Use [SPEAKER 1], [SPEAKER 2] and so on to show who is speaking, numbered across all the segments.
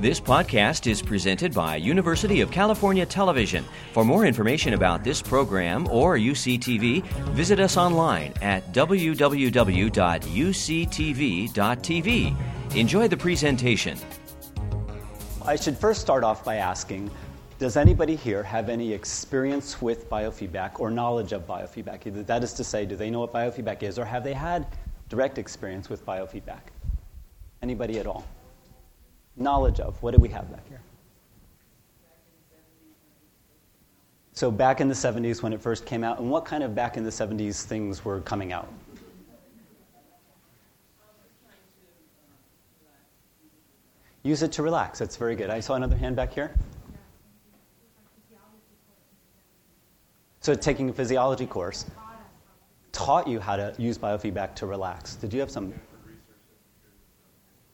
[SPEAKER 1] This podcast is presented by University of California Television. For more information about this program or UCTV, visit us online at www.uctv.tv. Enjoy the presentation.
[SPEAKER 2] I should first start off by asking Does anybody here have any experience with biofeedback or knowledge of biofeedback? Either that is to say, do they know what biofeedback is or have they had direct experience with biofeedback? Anybody at all? Knowledge of. What do we have back here? So, back in the 70s when it first came out, and what kind of back in the 70s things were coming out? Use it to relax. That's very good. I saw another hand back here. So, taking a physiology course taught you how to use biofeedback to relax. Did you have some?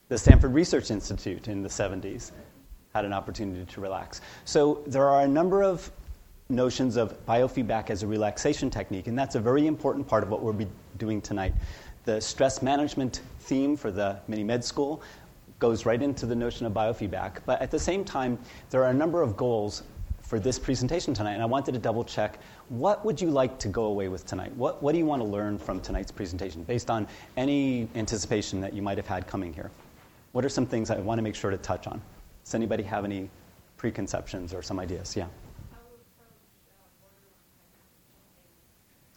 [SPEAKER 2] The Stanford Research Institute in the 70s had an opportunity to relax. So, there are a number of notions of biofeedback as a relaxation technique, and that's a very important part of what we'll be doing tonight. The stress management theme for the mini med school goes right into the notion of biofeedback. But at the same time, there are a number of goals for this presentation tonight, and I wanted to double check what would you like to go away with tonight? What, what do you want to learn from tonight's presentation based on any anticipation that you might have had coming here? What are some things I want to make sure to touch on? Does anybody have any preconceptions or some ideas? Yeah.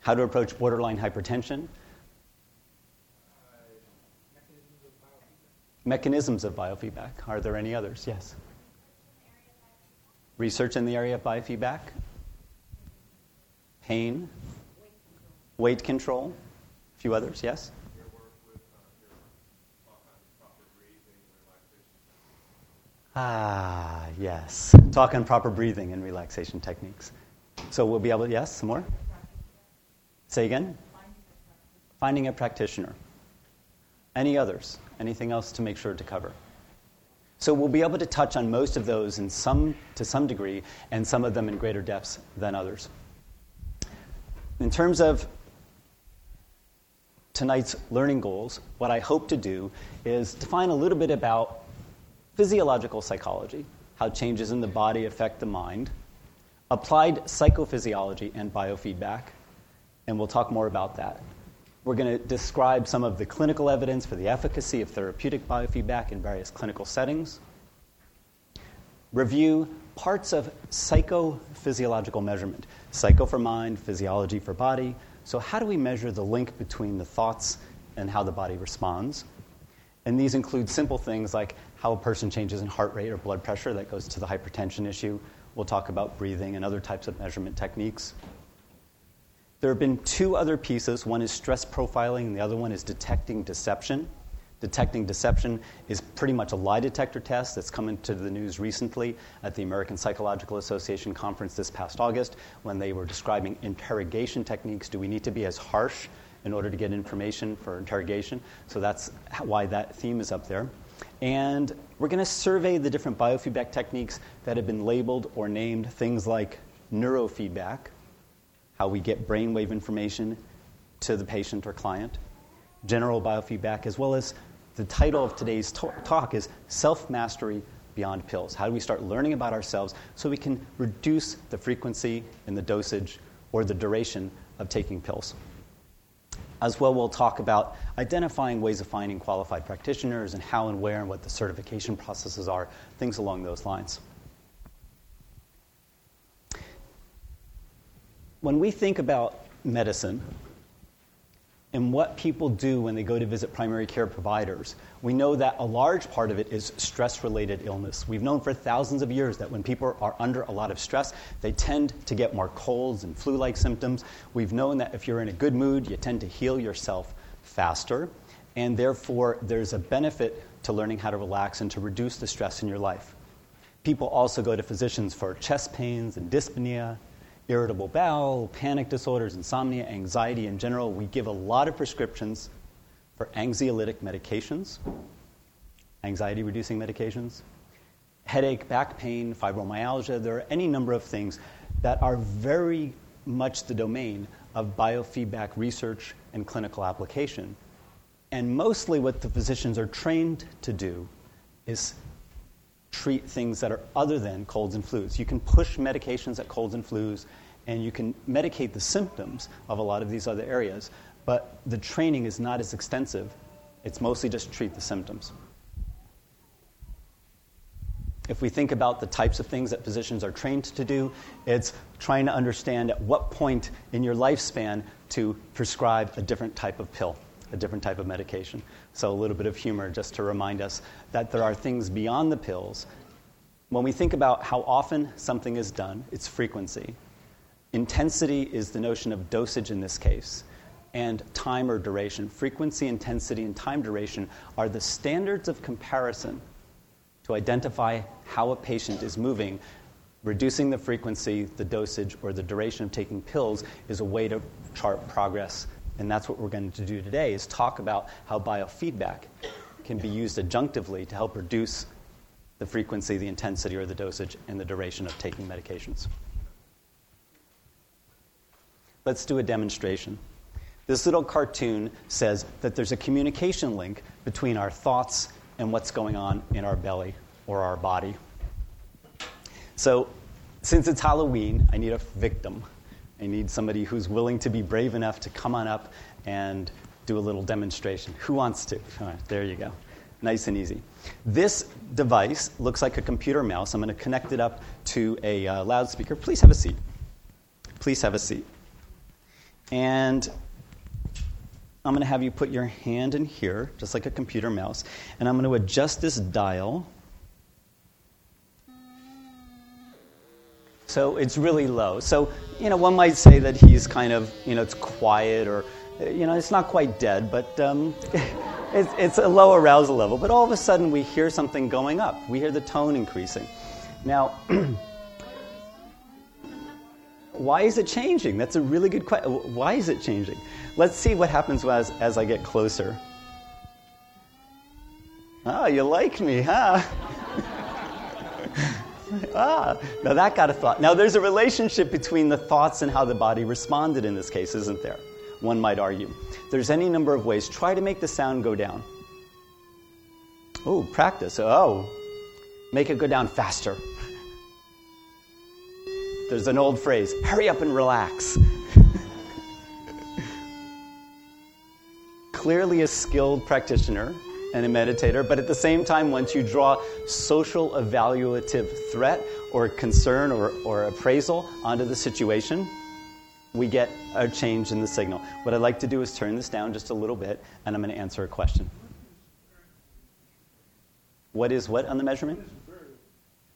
[SPEAKER 2] How to approach borderline hypertension. Mechanisms of biofeedback. Are there any others? Yes. Research in the area of biofeedback. Pain. Weight control. A few others, yes? Ah, yes. Talk on proper breathing and relaxation techniques. So we'll be able yes, some more? Say again? Finding a practitioner. Any others? Anything else to make sure to cover? So we'll be able to touch on most of those in some, to some degree, and some of them in greater depths than others. In terms of tonight's learning goals, what I hope to do is define a little bit about physiological psychology, how changes in the body affect the mind, applied psychophysiology and biofeedback, and we'll talk more about that. We're going to describe some of the clinical evidence for the efficacy of therapeutic biofeedback in various clinical settings. Review parts of psychophysiological measurement psycho for mind, physiology for body. So, how do we measure the link between the thoughts and how the body responds? And these include simple things like how a person changes in heart rate or blood pressure, that goes to the hypertension issue. We'll talk about breathing and other types of measurement techniques. There have been two other pieces. One is stress profiling, and the other one is detecting deception. Detecting deception is pretty much a lie detector test that's come into the news recently at the American Psychological Association conference this past August when they were describing interrogation techniques. Do we need to be as harsh in order to get information for interrogation? So that's why that theme is up there. And we're going to survey the different biofeedback techniques that have been labeled or named things like neurofeedback, how we get brainwave information to the patient or client, general biofeedback, as well as the title of today's talk is Self Mastery Beyond Pills. How do we start learning about ourselves so we can reduce the frequency and the dosage or the duration of taking pills? As well, we'll talk about identifying ways of finding qualified practitioners and how and where and what the certification processes are, things along those lines. when we think about medicine and what people do when they go to visit primary care providers, we know that a large part of it is stress related illness. We've known for thousands of years that when people are under a lot of stress, they tend to get more colds and flu like symptoms. We've known that if you're in a good mood, you tend to heal yourself faster, and therefore there's a benefit to learning how to relax and to reduce the stress in your life. People also go to physicians for chest pains and dyspnea irritable bowel, panic disorders, insomnia, anxiety in general. We give a lot of prescriptions for anxiolytic medications, anxiety reducing medications, headache, back pain, fibromyalgia. There are any number of things that are very much the domain of biofeedback research and clinical application. And mostly what the physicians are trained to do is treat things that are other than colds and flus. You can push medications at colds and flus, and you can medicate the symptoms of a lot of these other areas, but the training is not as extensive. It's mostly just treat the symptoms. If we think about the types of things that physicians are trained to do, it's trying to understand at what point in your lifespan to prescribe a different type of pill, a different type of medication. So, a little bit of humor just to remind us that there are things beyond the pills. When we think about how often something is done, it's frequency. Intensity is the notion of dosage in this case, and time or duration. Frequency, intensity, and time duration are the standards of comparison to identify how a patient is moving. Reducing the frequency, the dosage, or the duration of taking pills is a way to chart progress. And that's what we're going to do today is talk about how biofeedback can be used adjunctively to help reduce the frequency, the intensity, or the dosage, and the duration of taking medications. Let's do a demonstration. This little cartoon says that there's a communication link between our thoughts and what's going on in our belly or our body. So, since it's Halloween, I need a victim. I need somebody who's willing to be brave enough to come on up and do a little demonstration. Who wants to? All right, there you go. Nice and easy. This device looks like a computer mouse. I'm going to connect it up to a uh, loudspeaker. Please have a seat. Please have a seat. And I'm going to have you put your hand in here, just like a computer mouse, and I'm going to adjust this dial. So it's really low. So, you know, one might say that he's kind of, you know, it's quiet or, you know, it's not quite dead, but um, it's, it's a low arousal level. But all of a sudden we hear something going up. We hear the tone increasing. Now, why is it changing? That's a really good question. Why is it changing? Let's see what happens as, as I get closer. Ah, you like me, huh? ah, now that got a thought. Now there's a relationship between the thoughts and how the body responded in this case, isn't there? One might argue. There's any number of ways. Try to make the sound go down. Oh, practice. Oh, make it go down faster. There's an old phrase hurry up and relax. clearly a skilled practitioner and a meditator, but at the same time, once you draw social evaluative threat or concern or, or appraisal onto the situation, we get a change in the signal. What I'd like to do is turn this down just a little bit, and I'm going to answer a question. What is what on the measurement?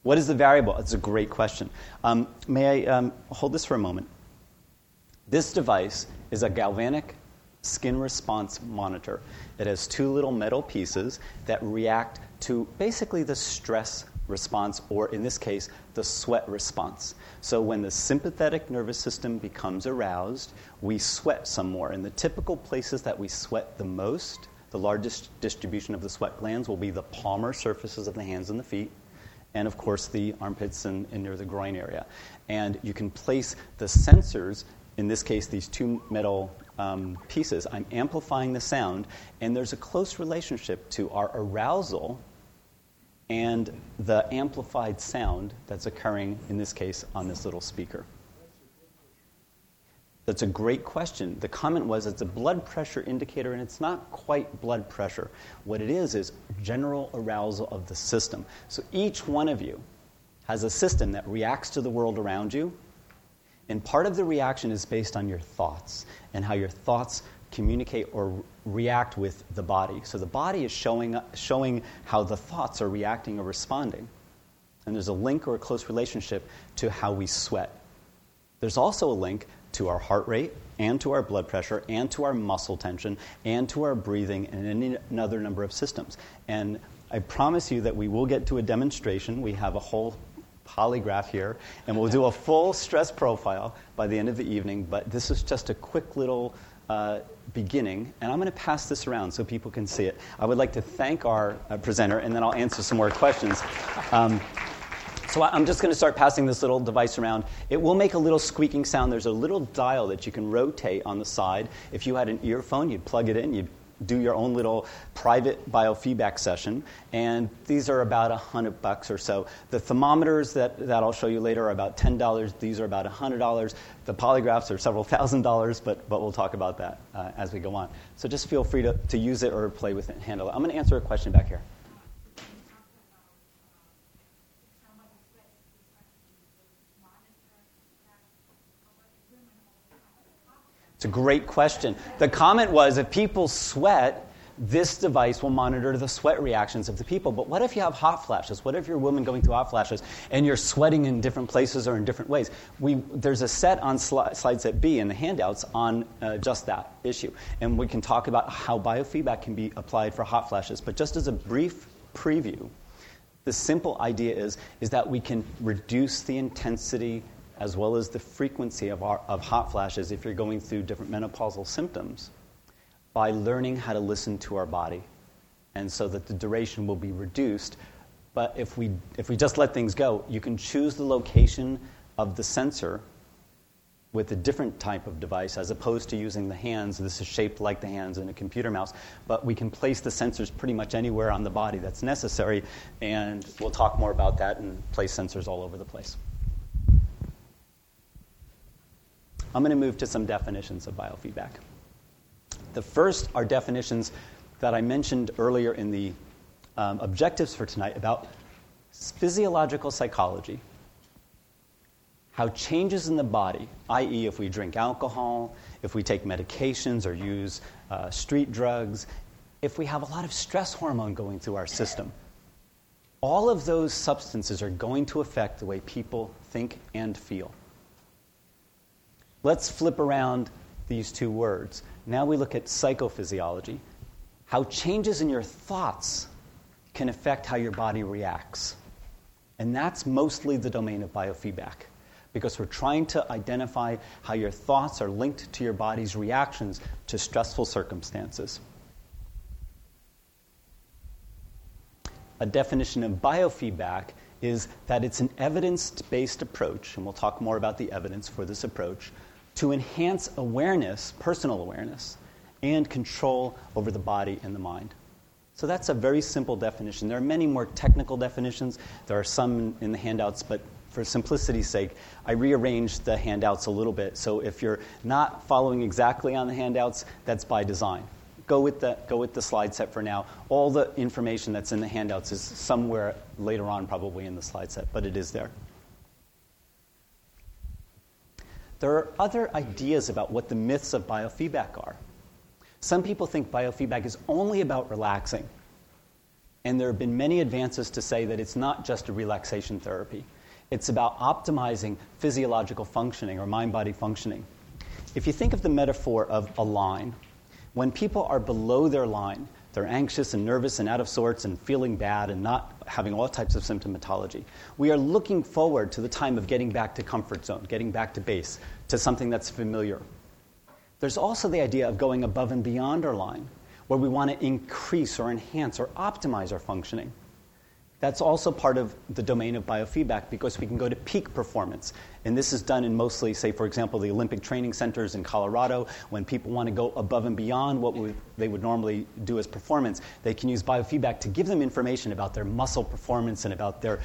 [SPEAKER 2] What is the variable? It's a great question. Um, may I um, hold this for a moment? This device is a galvanic skin response monitor. It has two little metal pieces that react to basically the stress response, or in this case, the sweat response. So when the sympathetic nervous system becomes aroused, we sweat some more. And the typical places that we sweat the most, the largest distribution of the sweat glands, will be the palmar surfaces of the hands and the feet. And of course, the armpits and, and near the groin area. And you can place the sensors in this case, these two metal um, pieces, I'm amplifying the sound, and there's a close relationship to our arousal and the amplified sound that's occurring, in this case, on this little speaker. That's a great question. The comment was it's a blood pressure indicator, and it's not quite blood pressure. What it is is general arousal of the system. So each one of you has a system that reacts to the world around you and part of the reaction is based on your thoughts and how your thoughts communicate or react with the body. So the body is showing, showing how the thoughts are reacting or responding. And there's a link or a close relationship to how we sweat. There's also a link to our heart rate and to our blood pressure and to our muscle tension and to our breathing and any, another number of systems. And I promise you that we will get to a demonstration. We have a whole polygraph here, and we'll do a full stress profile by the end of the evening. But this is just a quick little uh, beginning, and I'm going to pass this around so people can see it. I would like to thank our uh, presenter, and then I'll answer some more questions. Um, so I'm just going to start passing this little device around. It will make a little squeaking sound. There's a little dial that you can rotate on the side. If you had an earphone, you'd plug it in, you'd do your own little private biofeedback session. And these are about 100 bucks or so. The thermometers that, that I'll show you later are about $10. These are about $100. The polygraphs are several thousand dollars, but, but we'll talk about that uh, as we go on. So just feel free to, to use it or play with it and handle it. I'm going to answer a question back here. It's a great question. The comment was if people sweat, this device will monitor the sweat reactions of the people. But what if you have hot flashes? What if you're a woman going through hot flashes and you're sweating in different places or in different ways? We, there's a set on sli- slide set B in the handouts on uh, just that issue. And we can talk about how biofeedback can be applied for hot flashes. But just as a brief preview, the simple idea is, is that we can reduce the intensity as well as the frequency of, our, of hot flashes if you're going through different menopausal symptoms by learning how to listen to our body. And so that the duration will be reduced. But if we, if we just let things go, you can choose the location of the sensor with a different type of device as opposed to using the hands. This is shaped like the hands in a computer mouse, but we can place the sensors pretty much anywhere on the body that's necessary, and we'll talk more about that and place sensors all over the place. I'm going to move to some definitions of biofeedback. The first are definitions that I mentioned earlier in the um, objectives for tonight about physiological psychology. How changes in the body, i.e., if we drink alcohol, if we take medications or use uh, street drugs, if we have a lot of stress hormone going through our system, all of those substances are going to affect the way people think and feel. Let's flip around these two words. Now we look at psychophysiology, how changes in your thoughts can affect how your body reacts. And that's mostly the domain of biofeedback because we're trying to identify how your thoughts are linked to your body's reactions to stressful circumstances. A definition of biofeedback is that it's an evidence based approach, and we'll talk more about the evidence for this approach, to enhance awareness, personal awareness, and control over the body and the mind. So that's a very simple definition. There are many more technical definitions. There are some in the handouts, but for simplicity's sake, I rearranged the handouts a little bit. So if you're not following exactly on the handouts, that's by design. Go with the, go with the slide set for now. All the information that's in the handouts is somewhere later on, probably in the slide set, but it is there. There are other ideas about what the myths of biofeedback are. Some people think biofeedback is only about relaxing. And there have been many advances to say that it's not just a relaxation therapy. It's about optimizing physiological functioning or mind body functioning. If you think of the metaphor of a line, when people are below their line, they're anxious and nervous and out of sorts and feeling bad and not having all types of symptomatology. We are looking forward to the time of getting back to comfort zone, getting back to base, to something that's familiar. There's also the idea of going above and beyond our line, where we want to increase or enhance or optimize our functioning. That's also part of the domain of biofeedback because we can go to peak performance. And this is done in mostly, say, for example, the Olympic training centers in Colorado. When people want to go above and beyond what they would normally do as performance, they can use biofeedback to give them information about their muscle performance and about their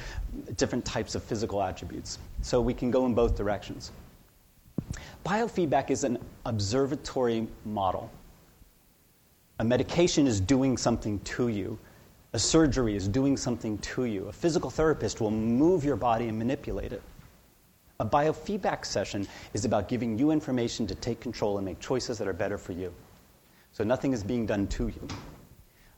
[SPEAKER 2] different types of physical attributes. So we can go in both directions. Biofeedback is an observatory model. A medication is doing something to you a surgery is doing something to you. A physical therapist will move your body and manipulate it. A biofeedback session is about giving you information to take control and make choices that are better for you. So nothing is being done to you.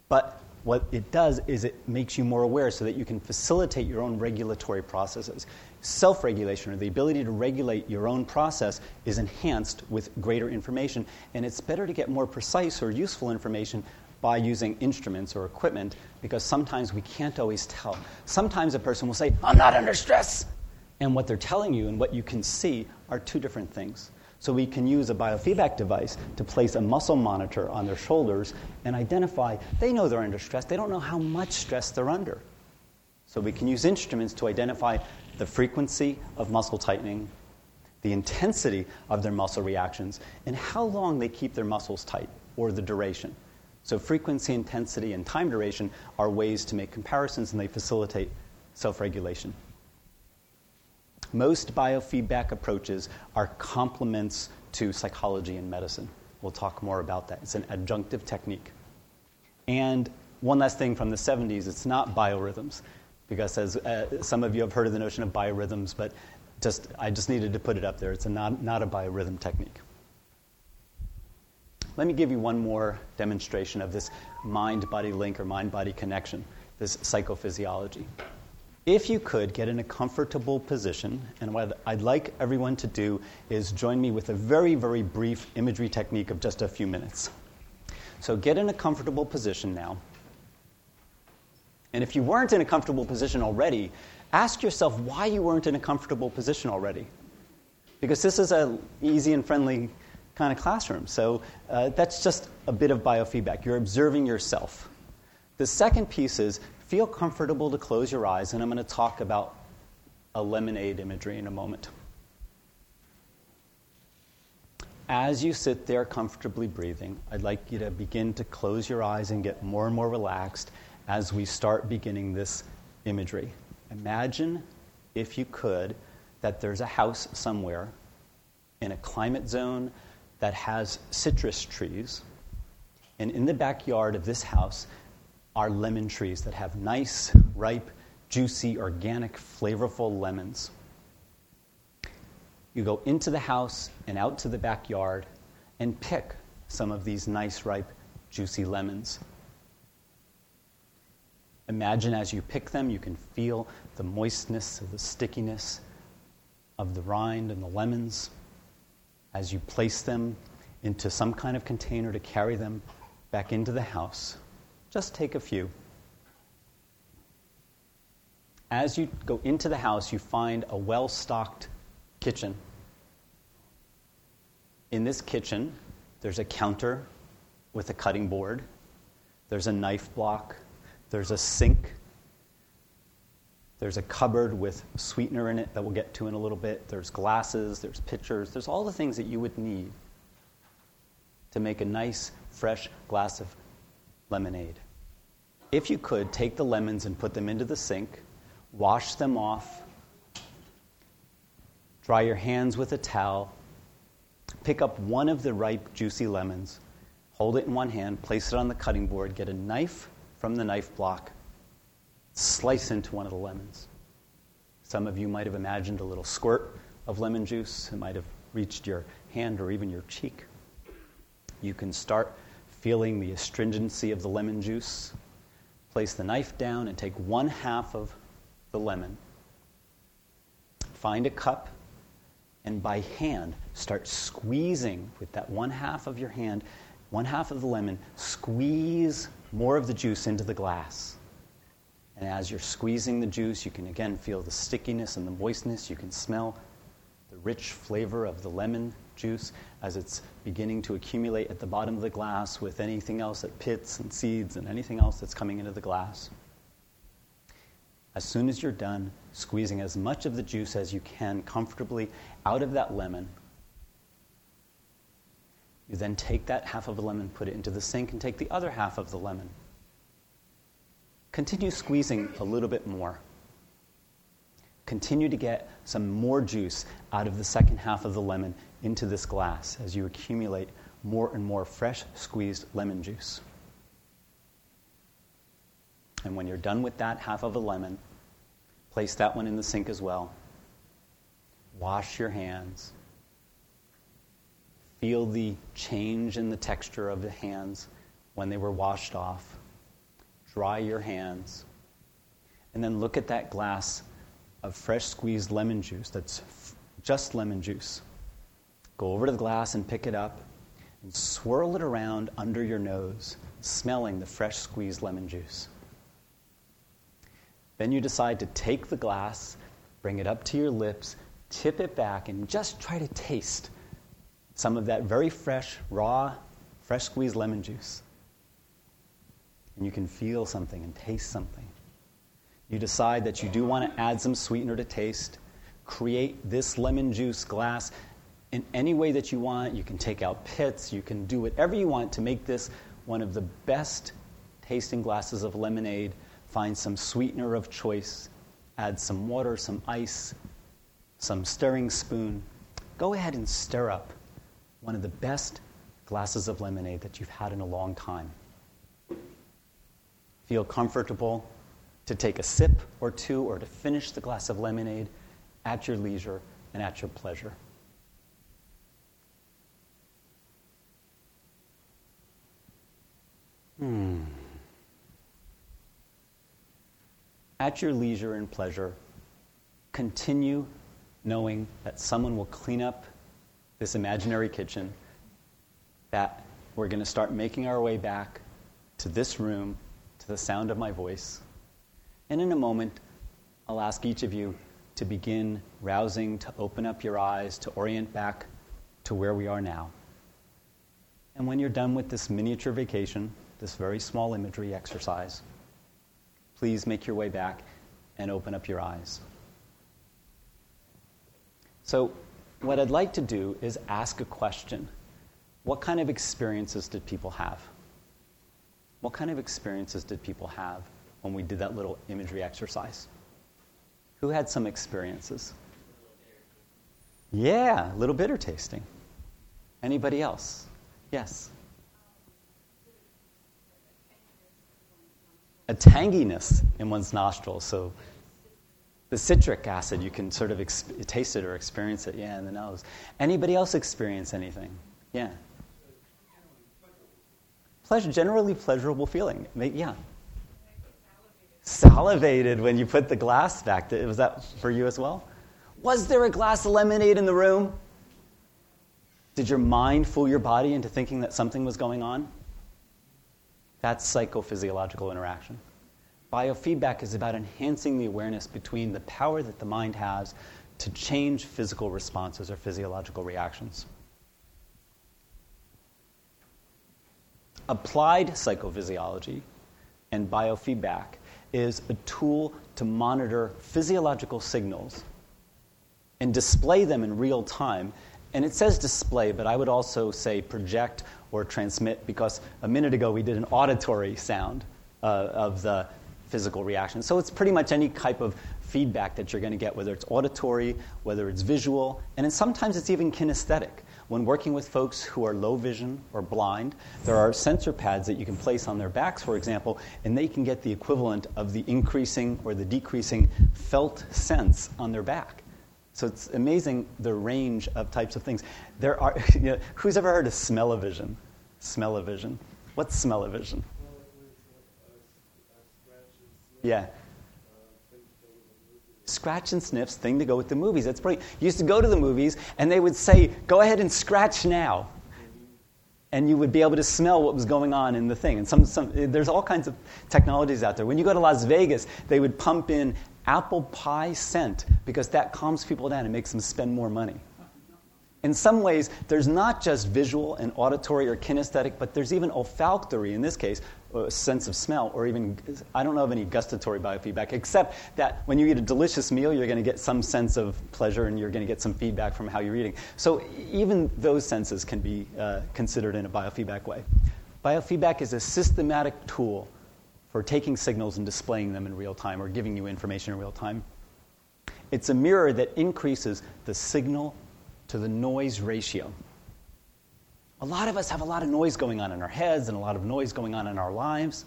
[SPEAKER 2] But what it does is it makes you more aware so that you can facilitate your own regulatory processes. Self regulation, or the ability to regulate your own process, is enhanced with greater information. And it's better to get more precise or useful information by using instruments or equipment because sometimes we can't always tell. Sometimes a person will say, I'm not under stress. And what they're telling you and what you can see are two different things. So we can use a biofeedback device to place a muscle monitor on their shoulders and identify they know they're under stress, they don't know how much stress they're under. So we can use instruments to identify the frequency of muscle tightening, the intensity of their muscle reactions, and how long they keep their muscles tight or the duration. So, frequency, intensity, and time duration are ways to make comparisons and they facilitate self regulation. Most biofeedback approaches are complements to psychology and medicine. We'll talk more about that. It's an adjunctive technique. And one last thing from the 70s it's not biorhythms, because as uh, some of you have heard of the notion of biorhythms, but just, I just needed to put it up there. It's a not, not a biorhythm technique. Let me give you one more demonstration of this mind body link or mind body connection, this psychophysiology. If you could get in a comfortable position, and what I'd like everyone to do is join me with a very, very brief imagery technique of just a few minutes. So get in a comfortable position now. And if you weren't in a comfortable position already, ask yourself why you weren't in a comfortable position already. Because this is an easy and friendly kind of classroom. So uh, that's just a bit of biofeedback. You're observing yourself. The second piece is feel comfortable to close your eyes, and I'm going to talk about a lemonade imagery in a moment. As you sit there comfortably breathing, I'd like you to begin to close your eyes and get more and more relaxed as we start beginning this imagery. Imagine, if you could, that there's a house somewhere in a climate zone that has citrus trees. And in the backyard of this house are lemon trees that have nice, ripe, juicy, organic, flavorful lemons. You go into the house and out to the backyard and pick some of these nice, ripe, juicy lemons. Imagine as you pick them, you can feel the moistness, the stickiness of the rind and the lemons as you place them into some kind of container to carry them back into the house. Just take a few. As you go into the house, you find a well stocked kitchen. In this kitchen, there's a counter with a cutting board, there's a knife block, there's a sink, there's a cupboard with sweetener in it that we'll get to in a little bit. There's glasses, there's pitchers, there's all the things that you would need to make a nice, fresh glass of lemonade. If you could, take the lemons and put them into the sink, wash them off, dry your hands with a towel, pick up one of the ripe, juicy lemons, hold it in one hand, place it on the cutting board, get a knife from the knife block, slice into one of the lemons. Some of you might have imagined a little squirt of lemon juice. It might have reached your hand or even your cheek. You can start feeling the astringency of the lemon juice. Place the knife down and take one half of the lemon. Find a cup and by hand start squeezing with that one half of your hand, one half of the lemon, squeeze more of the juice into the glass. And as you're squeezing the juice, you can again feel the stickiness and the moistness. You can smell the rich flavor of the lemon juice as it's beginning to accumulate at the bottom of the glass with anything else that pits and seeds and anything else that's coming into the glass. As soon as you're done squeezing as much of the juice as you can comfortably out of that lemon, you then take that half of a lemon, put it into the sink, and take the other half of the lemon Continue squeezing a little bit more. Continue to get some more juice out of the second half of the lemon into this glass as you accumulate more and more fresh squeezed lemon juice. And when you're done with that half of a lemon, place that one in the sink as well. Wash your hands. Feel the change in the texture of the hands when they were washed off dry your hands, and then look at that glass of fresh squeezed lemon juice that's f- just lemon juice. Go over to the glass and pick it up and swirl it around under your nose, smelling the fresh squeezed lemon juice. Then you decide to take the glass, bring it up to your lips, tip it back, and just try to taste some of that very fresh, raw, fresh squeezed lemon juice and you can feel something and taste something. You decide that you do want to add some sweetener to taste. Create this lemon juice glass in any way that you want. You can take out pits. You can do whatever you want to make this one of the best tasting glasses of lemonade, find some sweetener of choice, add some water, some ice, some stirring spoon. Go ahead and stir up one of the best glasses of lemonade that you've had in a long time. Feel comfortable to take a sip or two or to finish the glass of lemonade at your leisure and at your pleasure. Hmm. At your leisure and pleasure, continue knowing that someone will clean up this imaginary kitchen, that we're going to start making our way back to this room, to the sound of my voice. And in a moment, I'll ask each of you to begin rousing, to open up your eyes, to orient back to where we are now. And when you're done with this miniature vacation, this very small imagery exercise, please make your way back and open up your eyes. So, what I'd like to do is ask a question What kind of experiences did people have? What kind of experiences did people have when we did that little imagery exercise? Who had some experiences? Yeah, a little bitter tasting. Anybody else? Yes. A tanginess in one's nostrils. So the citric acid, you can sort of exp- taste it or experience it, yeah, in the nose. Anybody else experience anything? Yeah. Pleasure, generally pleasurable feeling. Yeah. Salivated when you put the glass back. Was that for you as well? Was there a glass of lemonade in the room? Did your mind fool your body into thinking that something was going on? That's psychophysiological interaction. Biofeedback is about enhancing the awareness between the power that the mind has to change physical responses or physiological reactions. Applied psychophysiology and biofeedback is a tool to monitor physiological signals and display them in real time. And it says display, but I would also say project or transmit because a minute ago we did an auditory sound uh, of the physical reaction. So it's pretty much any type of feedback that you're going to get, whether it's auditory, whether it's visual, and then sometimes it's even kinesthetic. When working with folks who are low vision or blind, there are sensor pads that you can place on their backs, for example, and they can get the equivalent of the increasing or the decreasing felt sense on their back. So it's amazing the range of types of things. There are, you know, who's ever heard of smell-o-vision? Smell-o-vision. What's smell-o-vision? Yeah. Scratch and sniffs, thing to go with the movies. That's brilliant. You used to go to the movies, and they would say, "Go ahead and scratch now," and you would be able to smell what was going on in the thing. And some, some, there's all kinds of technologies out there. When you go to Las Vegas, they would pump in apple pie scent because that calms people down and makes them spend more money. In some ways, there's not just visual and auditory or kinesthetic, but there's even olfactory, in this case, a sense of smell, or even, I don't know of any gustatory biofeedback, except that when you eat a delicious meal, you're going to get some sense of pleasure and you're going to get some feedback from how you're eating. So even those senses can be uh, considered in a biofeedback way. Biofeedback is a systematic tool for taking signals and displaying them in real time or giving you information in real time. It's a mirror that increases the signal to the noise ratio. A lot of us have a lot of noise going on in our heads and a lot of noise going on in our lives.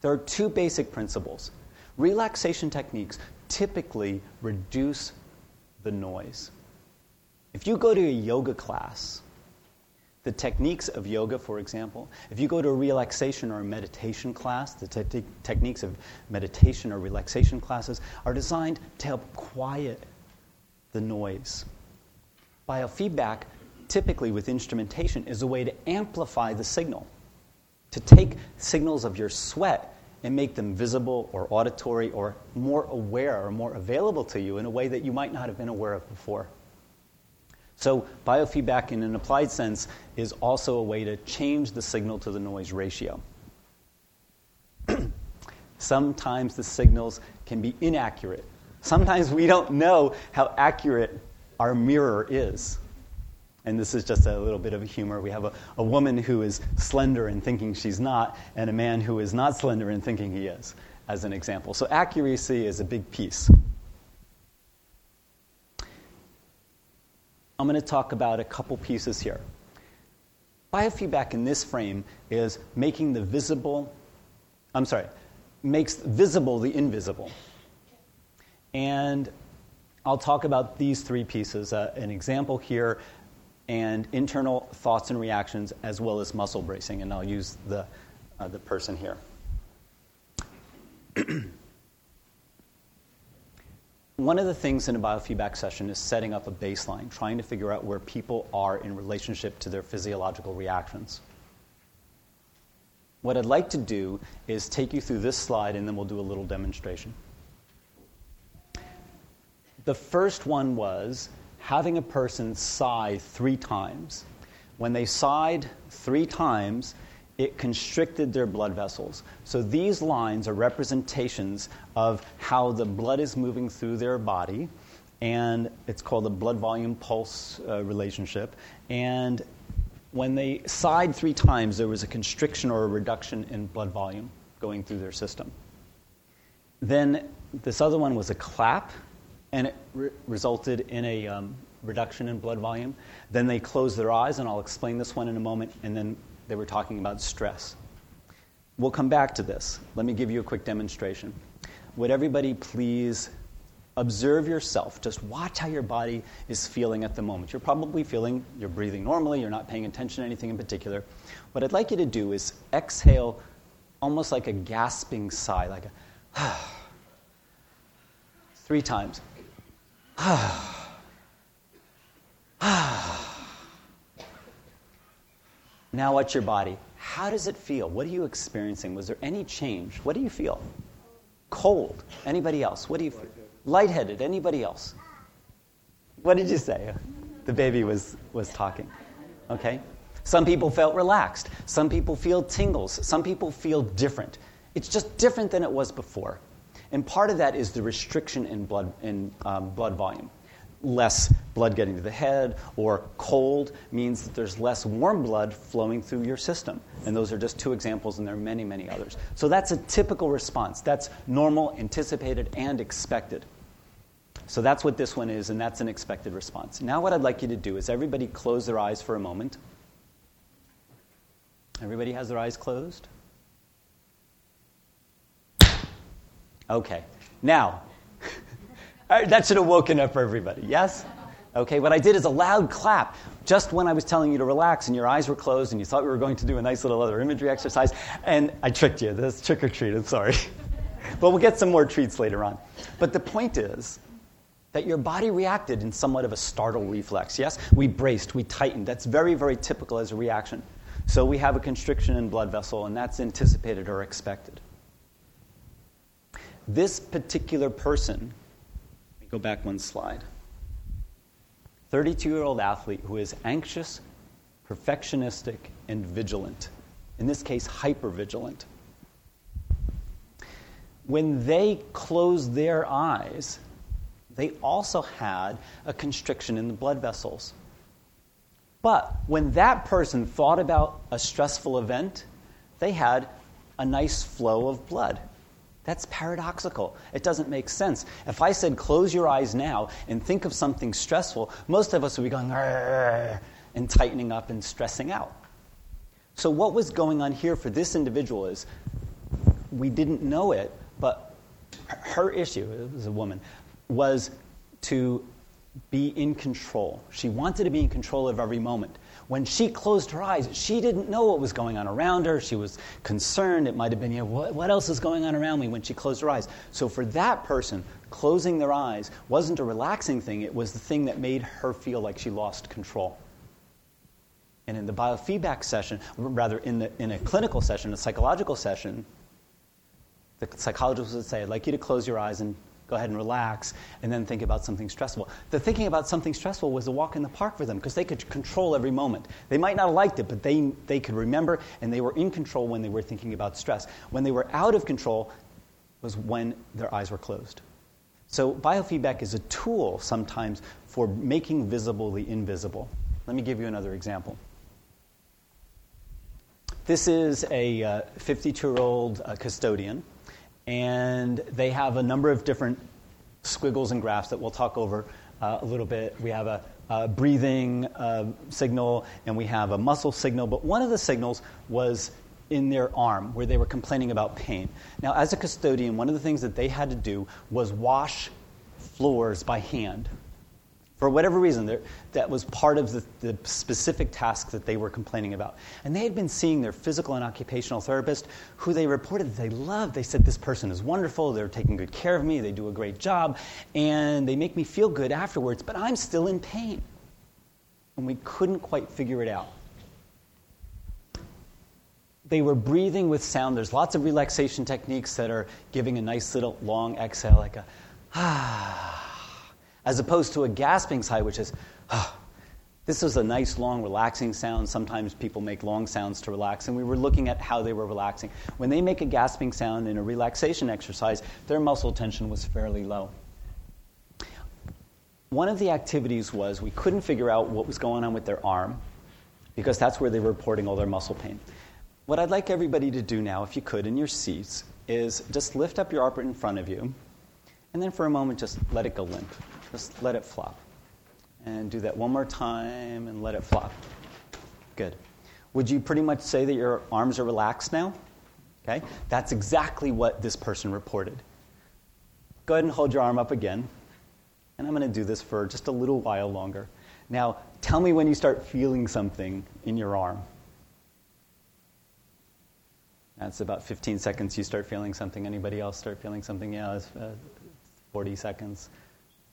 [SPEAKER 2] There are two basic principles. Relaxation techniques typically reduce the noise. If you go to a yoga class, the techniques of yoga, for example, if you go to a relaxation or a meditation class, the te- techniques of meditation or relaxation classes are designed to help quiet the noise Biofeedback, typically with instrumentation, is a way to amplify the signal, to take signals of your sweat and make them visible or auditory or more aware or more available to you in a way that you might not have been aware of before. So, biofeedback, in an applied sense, is also a way to change the signal to the noise ratio. Sometimes the signals can be inaccurate. Sometimes we don't know how accurate our mirror is. And this is just a little bit of humor. We have a, a woman who is slender and thinking she's not, and a man who is not slender and thinking he is, as an example. So accuracy is a big piece. I'm going to talk about a couple pieces here. Biofeedback in this frame is making the visible, I'm sorry, makes visible the invisible. And I'll talk about these three pieces uh, an example here, and internal thoughts and reactions, as well as muscle bracing. And I'll use the, uh, the person here. One of the things in a biofeedback session is setting up a baseline, trying to figure out where people are in relationship to their physiological reactions. What I'd like to do is take you through this slide and then we'll do a little demonstration. The first one was having a person sigh three times. When they sighed three times, it constricted their blood vessels. So these lines are representations of how the blood is moving through their body, and it's called the blood volume pulse uh, relationship. And when they sighed three times, there was a constriction or a reduction in blood volume going through their system. Then this other one was a clap, and it re- resulted in a um, reduction in blood volume. Then they closed their eyes, and I'll explain this one in a moment, and then they were talking about stress. We'll come back to this. Let me give you a quick demonstration. Would everybody please observe yourself? Just watch how your body is feeling at the moment. You're probably feeling you're breathing normally, you're not paying attention to anything in particular. What I'd like you to do is exhale almost like a gasping sigh, like a three times. Now, what's your body? How does it feel? What are you experiencing? Was there any change? What do you feel? Cold. Anybody else? What do you feel? Lightheaded. Anybody else? What did you say? The baby was, was talking. Okay? Some people felt relaxed. Some people feel tingles. Some people feel different. It's just different than it was before. And part of that is the restriction in blood, in, um, blood volume less blood getting to the head, or cold means that there's less warm blood flowing through your system. And those are just two examples, and there are many, many others. So that's a typical response. That's normal, anticipated, and expected. So that's what this one is, and that's an expected response. Now, what I'd like you to do is everybody close their eyes for a moment. Everybody has their eyes closed? Okay. Now, that should have woken up everybody. Yes? Okay, what I did is a loud clap just when I was telling you to relax and your eyes were closed and you thought we were going to do a nice little other imagery exercise. And I tricked you. This trick or treat, I'm sorry. but we'll get some more treats later on. But the point is that your body reacted in somewhat of a startle reflex. Yes? We braced, we tightened. That's very, very typical as a reaction. So we have a constriction in blood vessel, and that's anticipated or expected. This particular person Go back one slide. 32 year old athlete who is anxious, perfectionistic, and vigilant. In this case, hyper vigilant. When they closed their eyes, they also had a constriction in the blood vessels. But when that person thought about a stressful event, they had a nice flow of blood. That's paradoxical. It doesn't make sense. If I said, close your eyes now and think of something stressful, most of us would be going, and tightening up and stressing out. So, what was going on here for this individual is we didn't know it, but her issue, it was a woman, was to be in control. She wanted to be in control of every moment. When she closed her eyes, she didn't know what was going on around her. She was concerned. It might have been, you know, what, what else is going on around me when she closed her eyes? So for that person, closing their eyes wasn't a relaxing thing, it was the thing that made her feel like she lost control. And in the biofeedback session, rather in, the, in a clinical session, a psychological session, the psychologist would say, I'd like you to close your eyes and go ahead and relax, and then think about something stressful. The thinking about something stressful was a walk in the park for them because they could control every moment. They might not have liked it, but they, they could remember, and they were in control when they were thinking about stress. When they were out of control was when their eyes were closed. So, biofeedback is a tool sometimes for making visible the invisible. Let me give you another example. This is a 52 uh, year old uh, custodian, and they have a number of different squiggles and graphs that we'll talk over uh, a little bit. We have a, a breathing uh, signal and we have a muscle signal, but one of the signals was in their arm where they were complaining about pain. Now, as a custodian, one of the things that they had to do was wash floors by hand for whatever reason, that was part of the, the, specific task that they were complaining about. And they had been seeing their physical and occupational therapist, who they reported that they loved. They said, This person is wonderful. They're taking good care of me. They do a great job. And they make me feel good afterwards, but I'm still in pain. And we couldn't quite figure it out. They were breathing with sound. There's lots of relaxation techniques that are giving a nice little long exhale, like a ah as opposed to a gasping sigh, which is, ah. This is a nice, long, relaxing sound. Sometimes people make long sounds to relax, and we were looking at how they were relaxing. When they make a gasping sound in a relaxation exercise, their muscle tension was fairly low. One of the activities was we couldn't figure out what was going on with their arm because that's where they were reporting all their muscle pain. What I'd like everybody to do now, if you could, in your seats, is just lift up your arm in front of you, and then for a moment just let it go limp. Just let it flop. And do that one more time and let it flop. Good. Would you pretty much say that your arms are relaxed now? Okay? That's exactly what this person reported. Go ahead and hold your arm up again. And I'm going to do this for just a little while longer. Now, tell me when you start feeling something in your arm. That's about 15 seconds you start feeling something. Anybody else start feeling something? Yeah, it's, uh, 40 seconds.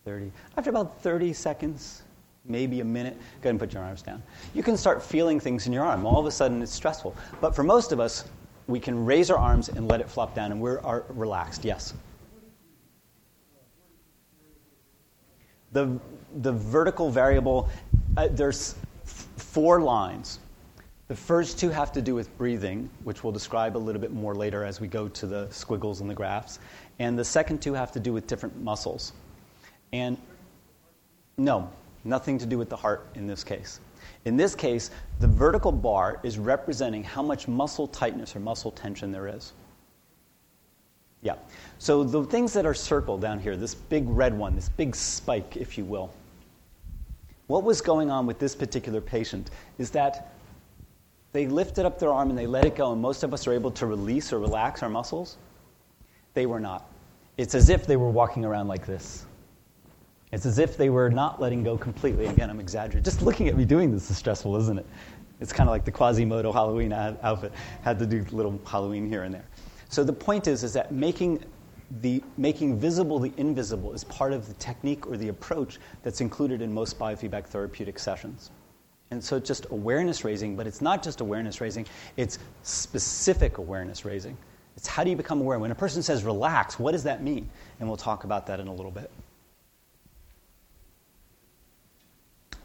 [SPEAKER 2] 30. After about 30 seconds, maybe a minute, go ahead and put your arms down. You can start feeling things in your arm. All of a sudden, it's stressful. But for most of us, we can raise our arms and let it flop down, and we're relaxed. Yes? The, the vertical variable, uh, there's f- four lines. The first two have to do with breathing, which we'll describe a little bit more later as we go to the squiggles and the graphs. And the second two have to do with different muscles. And no, nothing to do with the heart in this case. In this case, the vertical bar is representing how much muscle tightness or muscle tension there is. Yeah. So the things that are circled down here, this big red one, this big spike, if you will, what was going on with this particular patient is that they lifted up their arm and they let it go, and most of us are able to release or relax our muscles. They were not. It's as if they were walking around like this. It's as if they were not letting go completely. Again, I'm exaggerating. Just looking at me doing this is stressful, isn't it? It's kind of like the Quasimodo Halloween outfit. Had to do little Halloween here and there. So the point is, is that making the making visible the invisible is part of the technique or the approach that's included in most biofeedback therapeutic sessions. And so it's just awareness raising, but it's not just awareness raising, it's specific awareness raising. It's how do you become aware? When a person says relax, what does that mean? And we'll talk about that in a little bit.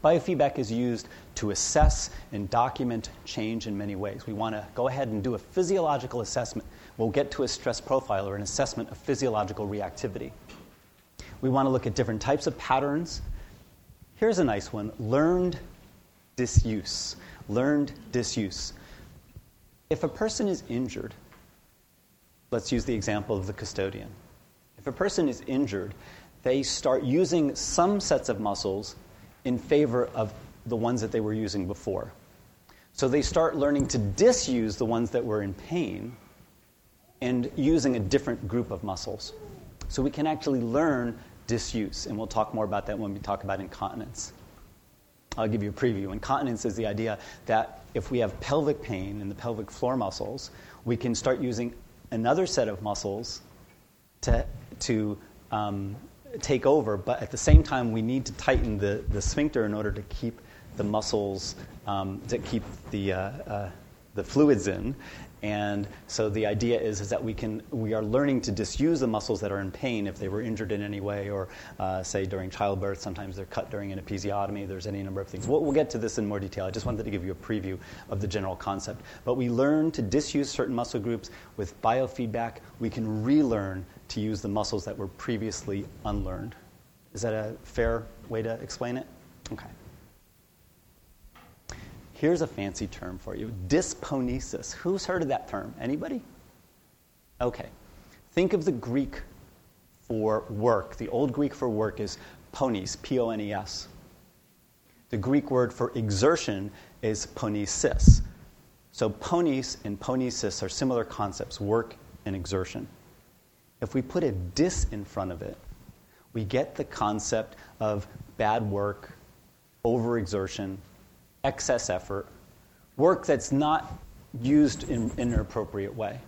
[SPEAKER 2] Biofeedback is used to assess and document change in many ways. We want to go ahead and do a physiological assessment. We'll get to a stress profile or an assessment of physiological reactivity. We want to look at different types of patterns. Here's a nice one learned disuse. Learned disuse. If a person is injured, let's use the example of the custodian. If a person is injured, they start using some sets of muscles in favor of the ones that they were using before. So they start learning to disuse the ones that were in pain and using a different group of muscles. So we can actually learn disuse, and we'll talk more about that when we talk about incontinence. I'll give you a preview. Incontinence is the idea that if we have pelvic pain in the pelvic floor muscles, we can start using another set of muscles to, to um, take over, but at the same time, we need to tighten the, the sphincter in order to keep the muscles, um, to keep the, uh, uh, the fluids in. And so the idea is, is that we, can, we are learning to disuse the muscles that are in pain if they were injured in any way, or uh, say during childbirth, sometimes they're cut during an episiotomy. There's any number of things. We'll, we'll, get to this in more detail. I just wanted to give you a preview of the general concept. But we learn to disuse certain muscle groups with biofeedback. We can relearn to use the muscles that were previously unlearned. Is that a fair way to explain it? Okay. Here's a fancy term for you dysponesis. Who's heard of that term? Anybody? Okay. Think of the Greek for work. The old Greek for work is pones, P O N E S. The Greek word for exertion is ponesis. So pones and ponesis are similar concepts, work and exertion. If we put a dis in front of it, we get the concept of bad work, overexertion, excess effort, work that's not used in, in an appropriate way.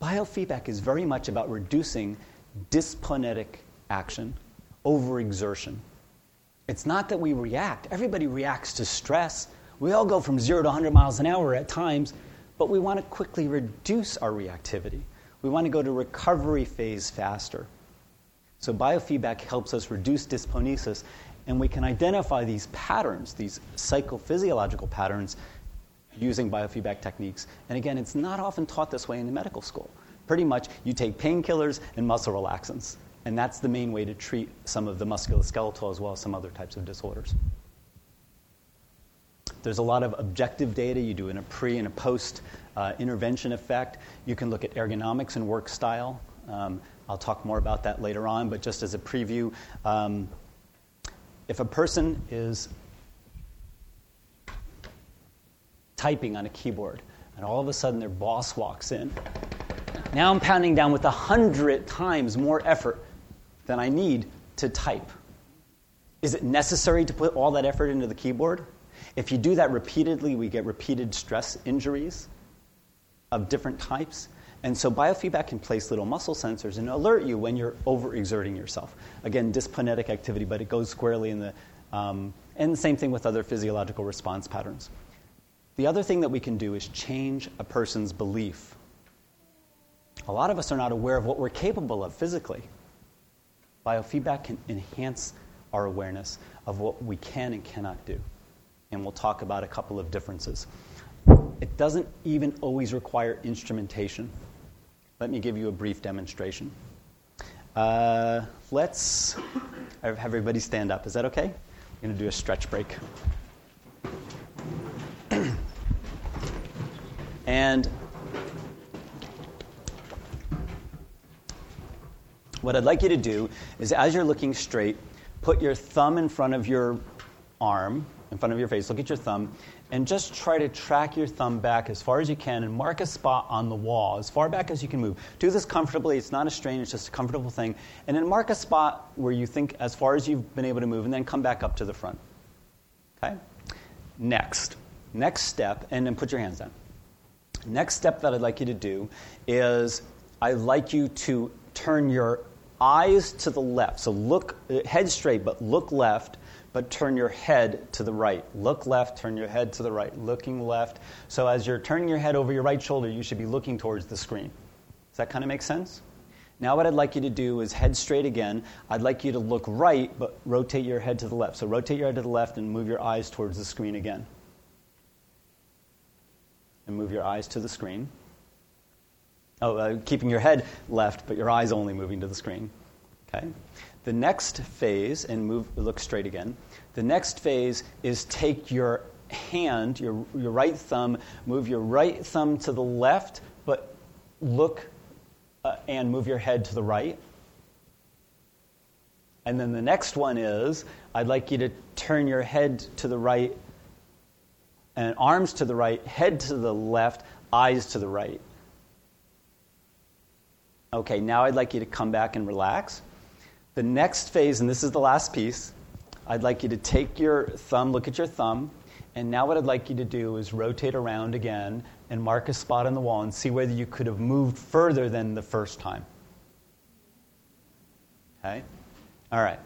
[SPEAKER 2] Biofeedback is very much about reducing dysponetic action, overexertion. It's not that we react. Everybody reacts to stress. We all go from zero to 100 miles an hour at times, but we want to quickly reduce our reactivity. We want to go to recovery phase faster. So biofeedback helps us reduce dysponesis, and we can identify these patterns, these psychophysiological patterns, using biofeedback techniques. And again, it's not often taught this way in the medical school. Pretty much, you take painkillers and muscle relaxants, and that's the main way to treat some of the musculoskeletal as well as some other types of disorders. There's a lot of objective data. You do in a pre and a post uh, intervention effect. You can look at ergonomics and work style. Um, I'll talk more about that later on, but just as a preview, um, if a person is typing on a keyboard and all of a sudden their boss walks in, now I'm pounding down with a hundred times more effort than I need to type. Is it necessary to put all that effort into the keyboard? If you do that repeatedly, we get repeated stress injuries of different types. And so biofeedback can place little muscle sensors and alert you when you're overexerting yourself. Again, dyskinetic activity, but it goes squarely in the, um, and the same thing with other physiological response patterns. The other thing that we can do is change a person's belief. A lot of us are not aware of what we're capable of physically. Biofeedback can enhance our awareness of what we can and cannot do. And we'll talk about a couple of differences. It doesn't even always require instrumentation. Let me give you a brief demonstration. Uh, let's have everybody stand up. Is that okay? I'm going to do a stretch break. and what I'd like you to do is, as you're looking straight, put your thumb in front of your arm, in front of your face, look at your thumb, and just try to track your thumb back as far as you can and mark a spot on the wall as far back as you can move. Do this comfortably. It's not a strain, it's just a comfortable thing. And then mark a spot where you think as far as you've been able to move, and then come back up to the front. Okay? Next. Next step, and then put your hands down. Next step that I'd like you to do is I'd like you to turn your eyes to the left. So look, head straight, but look left but turn your head to the right. Look left, turn your head to the right. Looking left. So as you're turning your head over your right shoulder, you should be looking towards the screen. Does that kind of make sense? Now, what I'd like you to do is head straight again. I'd like you to look right, but rotate your head to the left. So rotate your head to the left and move your eyes towards the screen again. And move your eyes to the screen. Oh, uh, keeping your head left, but your eyes only moving to the screen. Okay? The next phase, and move, look straight again. The next phase is take your hand, your, your right thumb, move your right thumb to the left, but look uh, and move your head to the right. And then the next one is I'd like you to turn your head to the right and arms to the right, head to the left, eyes to the right. Okay, now I'd like you to come back and relax. The next phase, and this is the last piece, I'd like you to take your thumb, look at your thumb, and now what I'd like you to do is rotate around again and mark a spot on the wall and see whether you could have moved further than the first time. Okay? All right.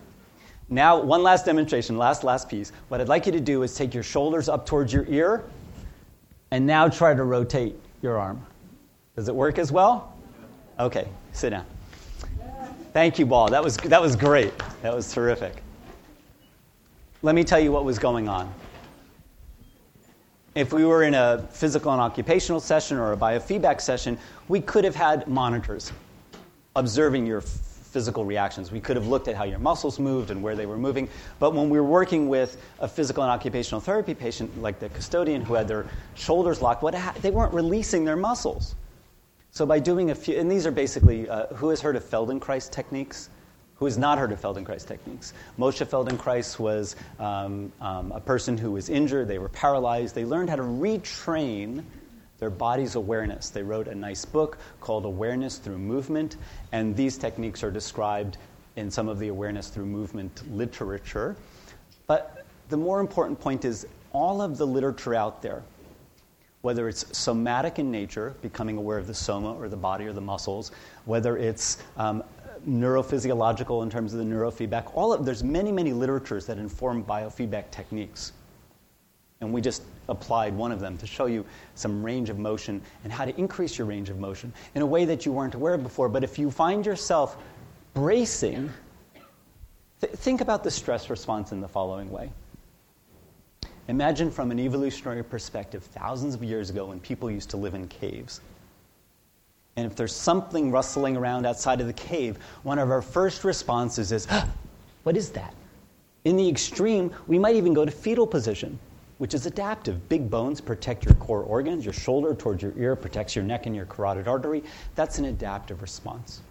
[SPEAKER 2] Now, one last demonstration, last, last piece. What I'd like you to do is take your shoulders up towards your ear and now try to rotate your arm. Does it work as well? Okay, sit down. Thank you, Ball. That was, that was great. That was terrific. Let me tell you what was going on. If we were in a physical and occupational session or a biofeedback session, we could have had monitors observing your physical reactions. We could have looked at how your muscles moved and where they were moving. But when we were working with a physical and occupational therapy patient, like the custodian who had their shoulders locked, what ha- they weren't releasing their muscles. So by doing a few, and these are basically, uh, who has heard of Feldenkrais techniques? Who has not heard of Feldenkrais techniques? Moshe Feldenkrais was um, um, a person who was injured, they were paralyzed, they learned how to retrain their body's awareness. They wrote a nice book called Awareness Through Movement, and these techniques are described in some of the awareness through movement literature. But the more important point is all of the literature out there, whether it's somatic in nature, becoming aware of the soma or the body or the muscles, whether it's um, neurophysiological in terms of the neurofeedback, all of, there's many, many literatures that inform biofeedback techniques. And we just applied one of them to show you some range of motion and how to increase your range of motion in a way that you weren't aware of before. But if you find yourself bracing, th- think about the stress response in the following way. Imagine from an evolutionary perspective, thousands of years ago when people used to live in caves. And if there's something rustling around outside of the cave, one of our first responses is, What is that? In the extreme, we might even go to fetal position which is adaptive. Big bones protect your core organs, your shoulder towards your ear protects your neck and your carotid artery. That's an adaptive response.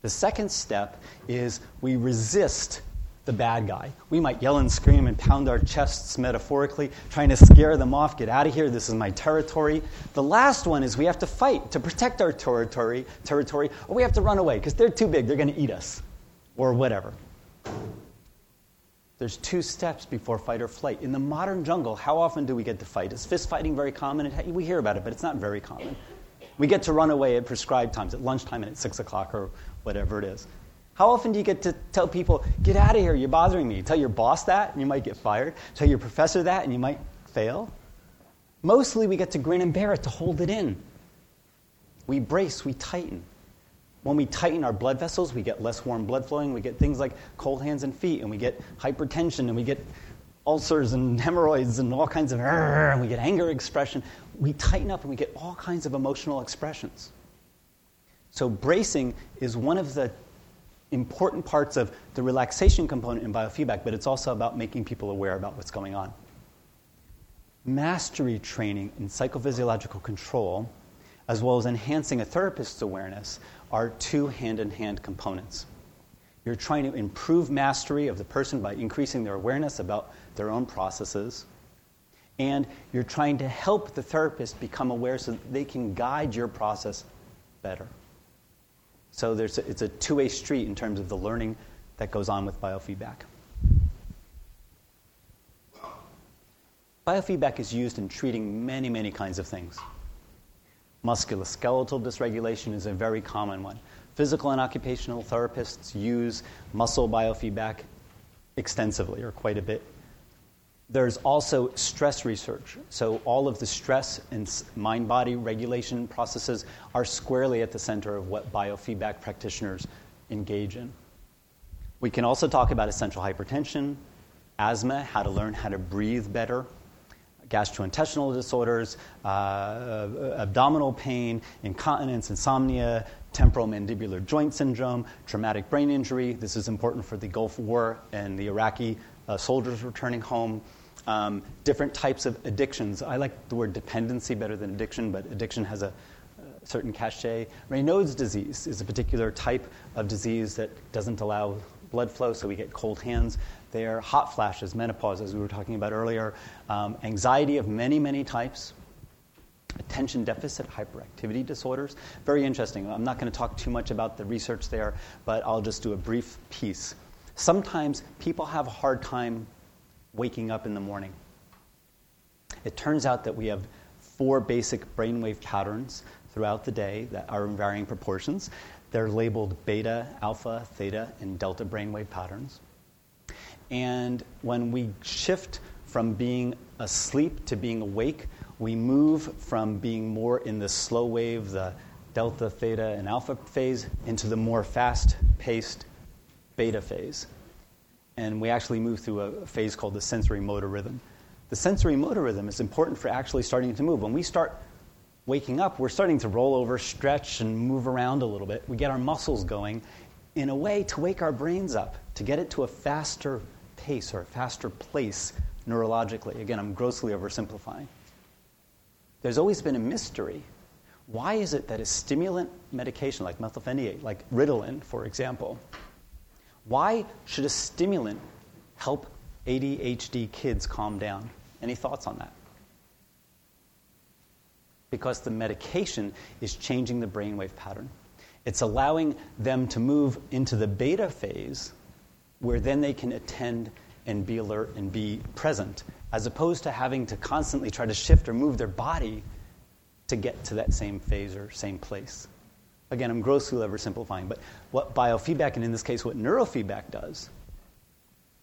[SPEAKER 2] The second step is we resist the bad guy. We might yell and scream and pound our chests metaphorically, trying to scare them off, get out of here, this is my territory. The last one is we have to fight to protect our territory, territory or we have to run away because they're too big, they're going to eat us, or whatever. There's two steps before fight or flight. In the modern jungle, how often do we get to fight? Is fist fighting very common? We hear about it, but it's not very common. We get to run away at prescribed times, at lunchtime and at 6 o'clock or whatever it is. How often do you get to tell people, get out of here, you're bothering me? tell your boss that and you might get fired. Tell your professor that and you might fail. Mostly we get to grin and bear it, to hold it in. We brace, we tighten. When we tighten our blood vessels, we get less warm blood flowing. We get things like cold hands and feet, and we get hypertension, and we get ulcers and hemorrhoids and all kinds of, and we get anger expression. We tighten up and we get all kinds of emotional expressions. So, bracing is one of the important parts of the relaxation component in biofeedback, but it's also about making people aware about what's going on. Mastery training in psychophysiological control, as well as enhancing a therapist's awareness, are two hand in hand components. You're trying to improve mastery of the person by increasing their awareness about their own processes. And you're trying to help the therapist become aware so that they can guide your process better. So there's a, it's a two way street in terms of the learning that goes on with biofeedback. Biofeedback is used in treating many, many kinds of things. Musculoskeletal dysregulation is a very common one. Physical and occupational therapists use muscle biofeedback extensively or quite a bit. There's also stress research. So, all of the stress and mind body regulation processes are squarely at the center of what biofeedback practitioners engage in. We can also talk about essential hypertension, asthma, how to learn how to breathe better, gastrointestinal disorders, uh, abdominal pain, incontinence, insomnia, temporal mandibular joint syndrome, traumatic brain injury. This is important for the Gulf War and the Iraqi uh, soldiers returning home. Um, different types of addictions. I like the word dependency better than addiction, but addiction has a, a certain cachet. Raynaud's disease is a particular type of disease that doesn't allow blood flow, so we get cold hands there, hot flashes, menopause, as we were talking about earlier, um, anxiety of many, many types, attention deficit hyperactivity disorders. Very interesting. I'm not going to talk too much about the research there, but I'll just do a brief piece. Sometimes people have a hard time waking up in the morning. It turns out that we have four basic brainwave patterns throughout the day that are in varying proportions. They're labeled beta, alpha, theta, and delta brainwave patterns. And when we shift from being asleep to being awake, we move from being more in the slow wave, the delta, theta, and alpha phase, into the more fast paced beta phase. And we actually move through a phase called the sensory motor rhythm. The sensory motor rhythm is important for actually starting to move. When we start waking up, we're starting to roll over, stretch, and move around a little bit. We get our muscles going, in a way to wake our brains up, to get it to a faster pace or a faster place neurologically. Again, I'm grossly oversimplifying. There's always been a mystery. Why is it that a stimulant medication like methylphenidate, like Ritalin, for example, why should a stimulant help ADHD kids calm down? Any thoughts on that? Because the medication is changing the brainwave pattern. It's allowing them to move into the beta phase where then they can attend and be alert and be present, as opposed to having to constantly try to shift or move their body to get to that same phase or same place. Again, I'm grossly oversimplifying, but what biofeedback, and in this case, what neurofeedback does,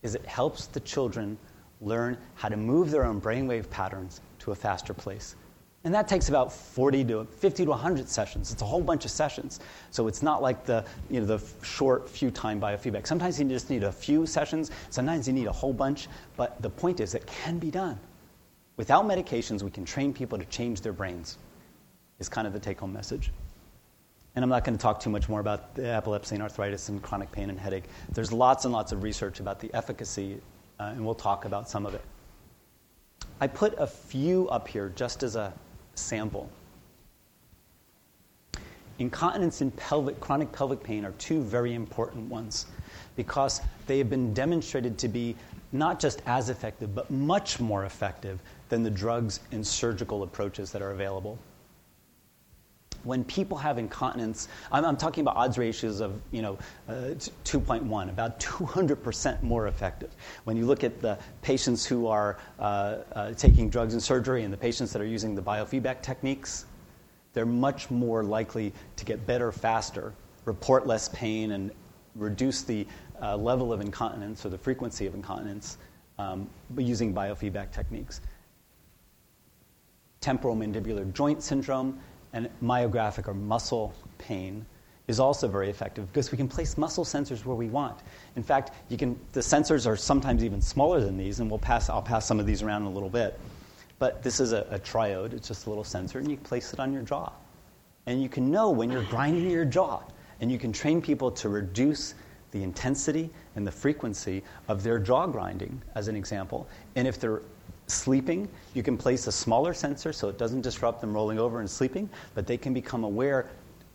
[SPEAKER 2] is it helps the children learn how to move their own brainwave patterns to a faster place. And that takes about 40 to 50 to 100 sessions. It's a whole bunch of sessions. So it's not like the, you know, the short, few time biofeedback. Sometimes you just need a few sessions, sometimes you need a whole bunch. But the point is, it can be done. Without medications, we can train people to change their brains, is kind of the take home message. And I'm not going to talk too much more about epilepsy and arthritis and chronic pain and headache. There's lots and lots of research about the efficacy, uh, and we'll talk about some of it. I put a few up here just as a sample. Incontinence and pelvic, chronic pelvic pain are two very important ones because they have been demonstrated to be not just as effective, but much more effective than the drugs and surgical approaches that are available. When people have incontinence, I'm, I'm talking about odds ratios of you know uh, 2.1, about 200% more effective. When you look at the patients who are uh, uh, taking drugs and surgery and the patients that are using the biofeedback techniques, they're much more likely to get better faster, report less pain, and reduce the uh, level of incontinence or the frequency of incontinence um, using biofeedback techniques. Temporal mandibular joint syndrome and myographic or muscle pain is also very effective because we can place muscle sensors where we want. In fact, you can, the sensors are sometimes even smaller than these, and we'll pass, I'll pass some of these around in a little bit. But this is a, a triode, it's just a little sensor, and you place it on your jaw. And you can know when you're grinding your jaw, and you can train people to reduce the intensity and the frequency of their jaw grinding, as an example. And if they're sleeping, you can place a smaller sensor so it doesn't disrupt them rolling over and sleeping, but they can become aware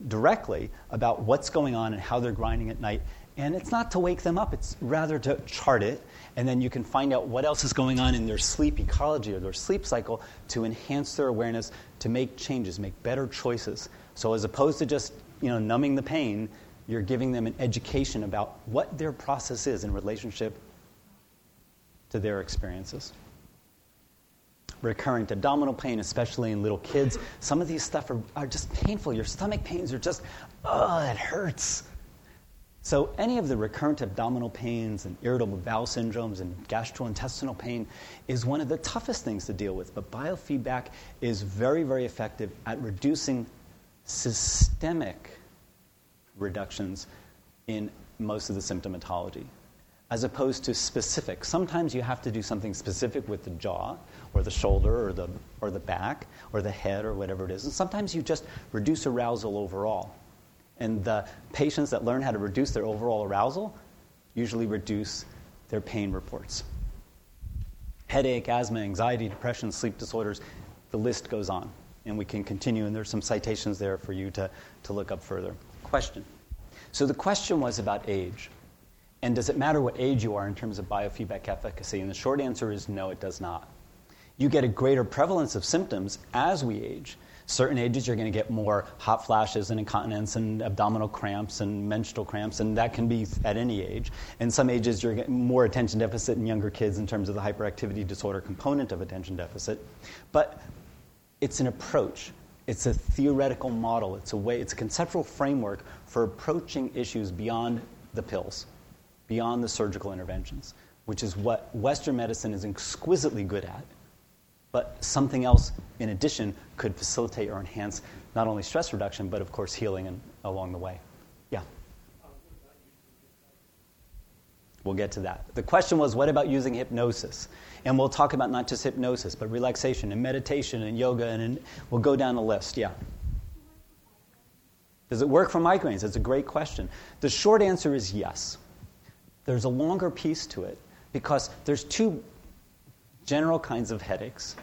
[SPEAKER 2] directly about what's going on and how they're grinding at night. And it's not to wake them up, it's rather to chart it, and then you can find out what else is going on in their sleep ecology or their sleep cycle to enhance their awareness, to make changes, make better choices. So as opposed to just you know, numbing the pain, you're giving them an education about what their process is in relationship to their experiences recurrent abdominal pain, especially in little kids. Some of these stuff are, are just painful. Your stomach pains are just, oh, it hurts. So, any of the recurrent abdominal pains and irritable bowel syndromes and gastrointestinal pain is one of the toughest things to deal with. But biofeedback is very, very effective at reducing systemic reductions in most of the symptomatology as opposed to specific. Sometimes you have to do something specific with the jaw or the shoulder or the, or the back or the head or whatever it is. And sometimes you just reduce arousal overall. And the patients that learn how to reduce their overall arousal usually reduce their pain reports. Headache, asthma, anxiety, depression, sleep disorders, the list goes on. And we can continue, and there's some citations there for you to, to look up further. Question. So the question was about age. And does it matter what age you are in terms of biofeedback efficacy? And the short answer is no, it does not. You get a greater prevalence of symptoms as we age. Certain ages, you're going to get more hot flashes and incontinence and abdominal cramps and menstrual cramps, and that can be at any age. And some ages, you're getting more attention deficit in younger kids in terms of the hyperactivity disorder component of attention deficit. But it's an approach. It's a theoretical model. It's a way. It's a conceptual framework for approaching issues beyond the pills beyond the surgical interventions, which is what Western medicine is exquisitely good at. But something else, in addition, could facilitate or enhance not only stress reduction, but of course healing along the way. Yeah. We'll get to that. The question was, what about using hypnosis? And we'll talk about not just hypnosis, but relaxation and meditation and yoga, and, and we'll go down the list. Yeah. Does it work for migraines? That's a great question. The short answer is yes. There's a longer piece to it because there's two general kinds of headaches.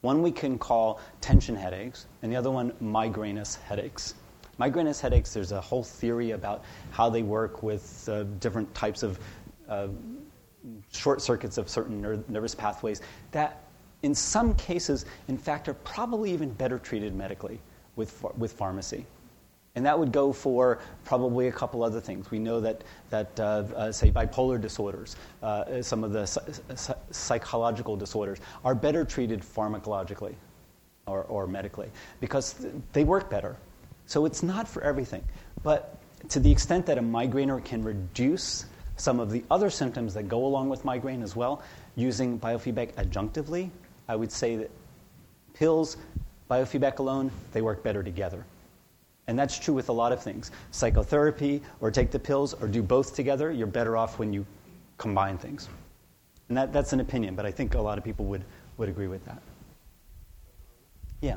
[SPEAKER 2] One we can call tension headaches, and the other one migrainous headaches. Migrainous headaches, there's a whole theory about how they work with uh, different types of uh, short circuits of certain ner- nervous pathways that, in some cases, in fact, are probably even better treated medically with, with pharmacy. And that would go for probably a couple other things. We know that, that uh, uh, say, bipolar disorders, uh, some of the psychological disorders, are better treated pharmacologically or, or medically because they work better. So it's not for everything. But to the extent that a migrainer can reduce some of the other symptoms that go along with migraine as well, using biofeedback adjunctively, I would say that pills, biofeedback alone, they work better together. And that's true with a lot of things. Psychotherapy, or take the pills, or do both together, you're better off when you combine things. And that, that's an opinion, but I think a lot of people would, would agree with that. Yeah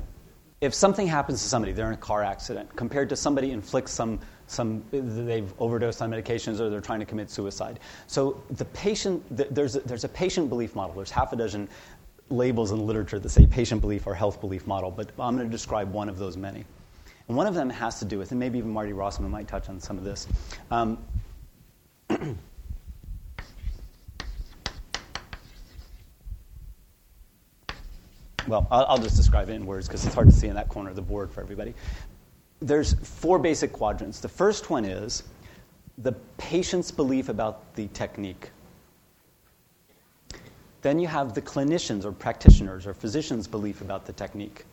[SPEAKER 2] if something happens to somebody, they're in a car accident, compared to somebody inflicts some, some they've overdosed on medications or they're trying to commit suicide. So the patient, there's a, there's a patient belief model. There's half a dozen labels in the literature that say patient belief or health belief model, but I'm going to describe one of those many. And one of them has to do with, and maybe even Marty Rossman might touch on some of this. Um, well, I'll, I'll just describe it in words because it's hard to see in that corner of the board for everybody. There's four basic quadrants. The first one is the patient's belief about the technique. Then you have the clinicians or practitioners or physicians' belief about the technique.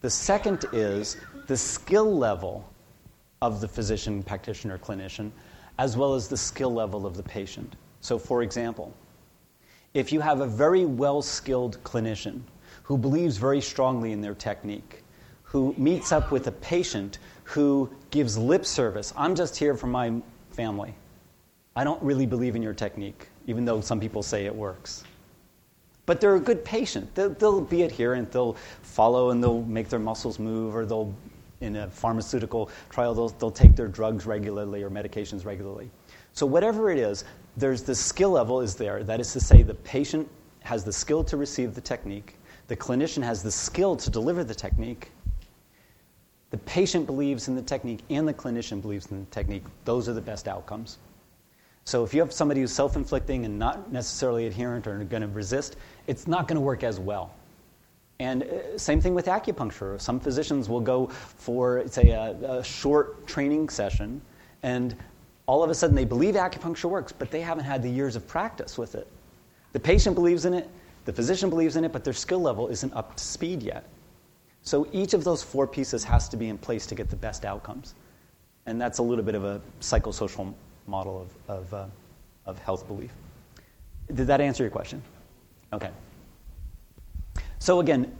[SPEAKER 2] The second is the skill level of the physician, practitioner, clinician, as well as the skill level of the patient. So, for example, if you have a very well skilled clinician who believes very strongly in their technique, who meets up with a patient who gives lip service. I'm just here for my family. I don't really believe in your technique, even though some people say it works. But they're a good patient. They'll, they'll be adherent, they'll follow, and they'll make their muscles move, or they'll, in a pharmaceutical trial, they'll, they'll take their drugs regularly or medications regularly. So, whatever it is, there's the skill level is there. That is to say, the patient has the skill to receive the technique, the clinician has the skill to deliver the technique. The patient believes in the technique and the clinician believes in the technique. Those are the best outcomes. So if you have somebody who's self inflicting and not necessarily adherent or going to resist, it's not going to work as well. And uh, same thing with acupuncture. Some physicians will go for, say, a, a short training session, and all of a sudden they believe acupuncture works, but they haven't had the years of practice with it. The patient believes in it, the physician believes in it, but their skill level isn't up to speed yet. So each of those four pieces has to be in place to get the best outcomes. And that's a little bit of a psychosocial model of, of, uh, of health belief. Did that answer your question? Okay. So again,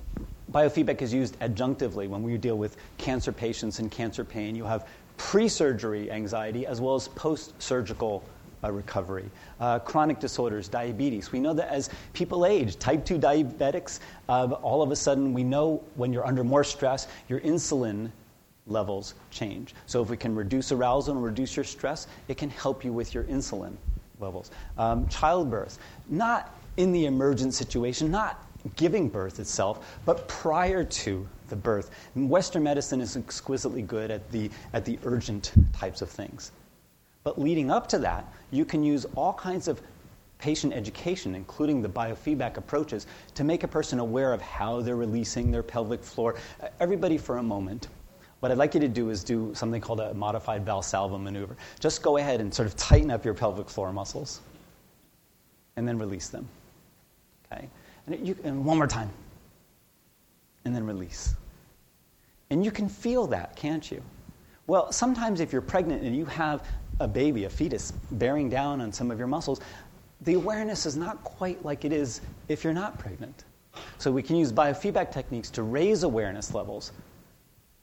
[SPEAKER 2] biofeedback is used adjunctively when we deal with cancer patients and cancer pain. You have pre surgery anxiety as well as post surgical uh, recovery. Uh, chronic disorders, diabetes. We know that as people age, type 2 diabetics, uh, all of a sudden we know when you're under more stress, your insulin levels change. So if we can reduce arousal and reduce your stress, it can help you with your insulin levels. Um, childbirth, not in the emergent situation, not giving birth itself, but prior to the birth. Western medicine is exquisitely good at the, at the urgent types of things. But leading up to that, you can use all kinds of patient education, including the biofeedback approaches, to make a person aware of how they're releasing their pelvic floor. Everybody, for a moment, what I'd like you to do is do something called a modified Valsalva maneuver. Just go ahead and sort of tighten up your pelvic floor muscles and then release them. Okay? And, you, and one more time. And then release. And you can feel that, can't you? Well, sometimes if you're pregnant and you have a baby, a fetus, bearing down on some of your muscles, the awareness is not quite like it is if you're not pregnant. So we can use biofeedback techniques to raise awareness levels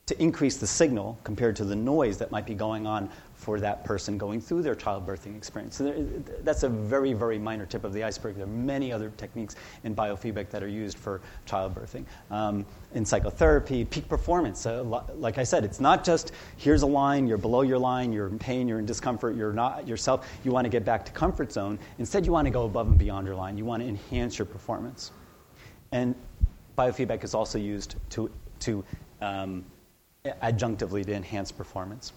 [SPEAKER 2] to increase the signal compared to the noise that might be going on for that person going through their childbirthing experience. So that's a very, very minor tip of the iceberg. There are many other techniques in biofeedback that are used for childbirthing. Um, in psychotherapy, peak performance, uh, like I said, it's not just here's a line, you're below your line, you're in pain, you're in discomfort, you're not yourself. You want to get back to comfort zone. Instead, you want to go above and beyond your line. You want to enhance your performance. And biofeedback is also used to, to um, adjunctively to enhance performance.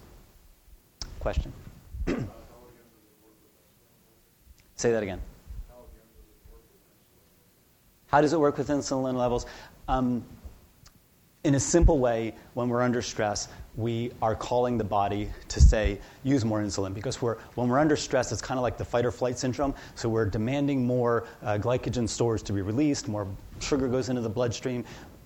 [SPEAKER 2] Question? Say that again. How does it work with insulin levels? Um, in a simple way, when we're under stress, we are calling the body to say, use more insulin. Because we're, when we're under stress, it's kind of like the fight or flight syndrome. So we're demanding more uh, glycogen stores to be released, more sugar goes into the bloodstream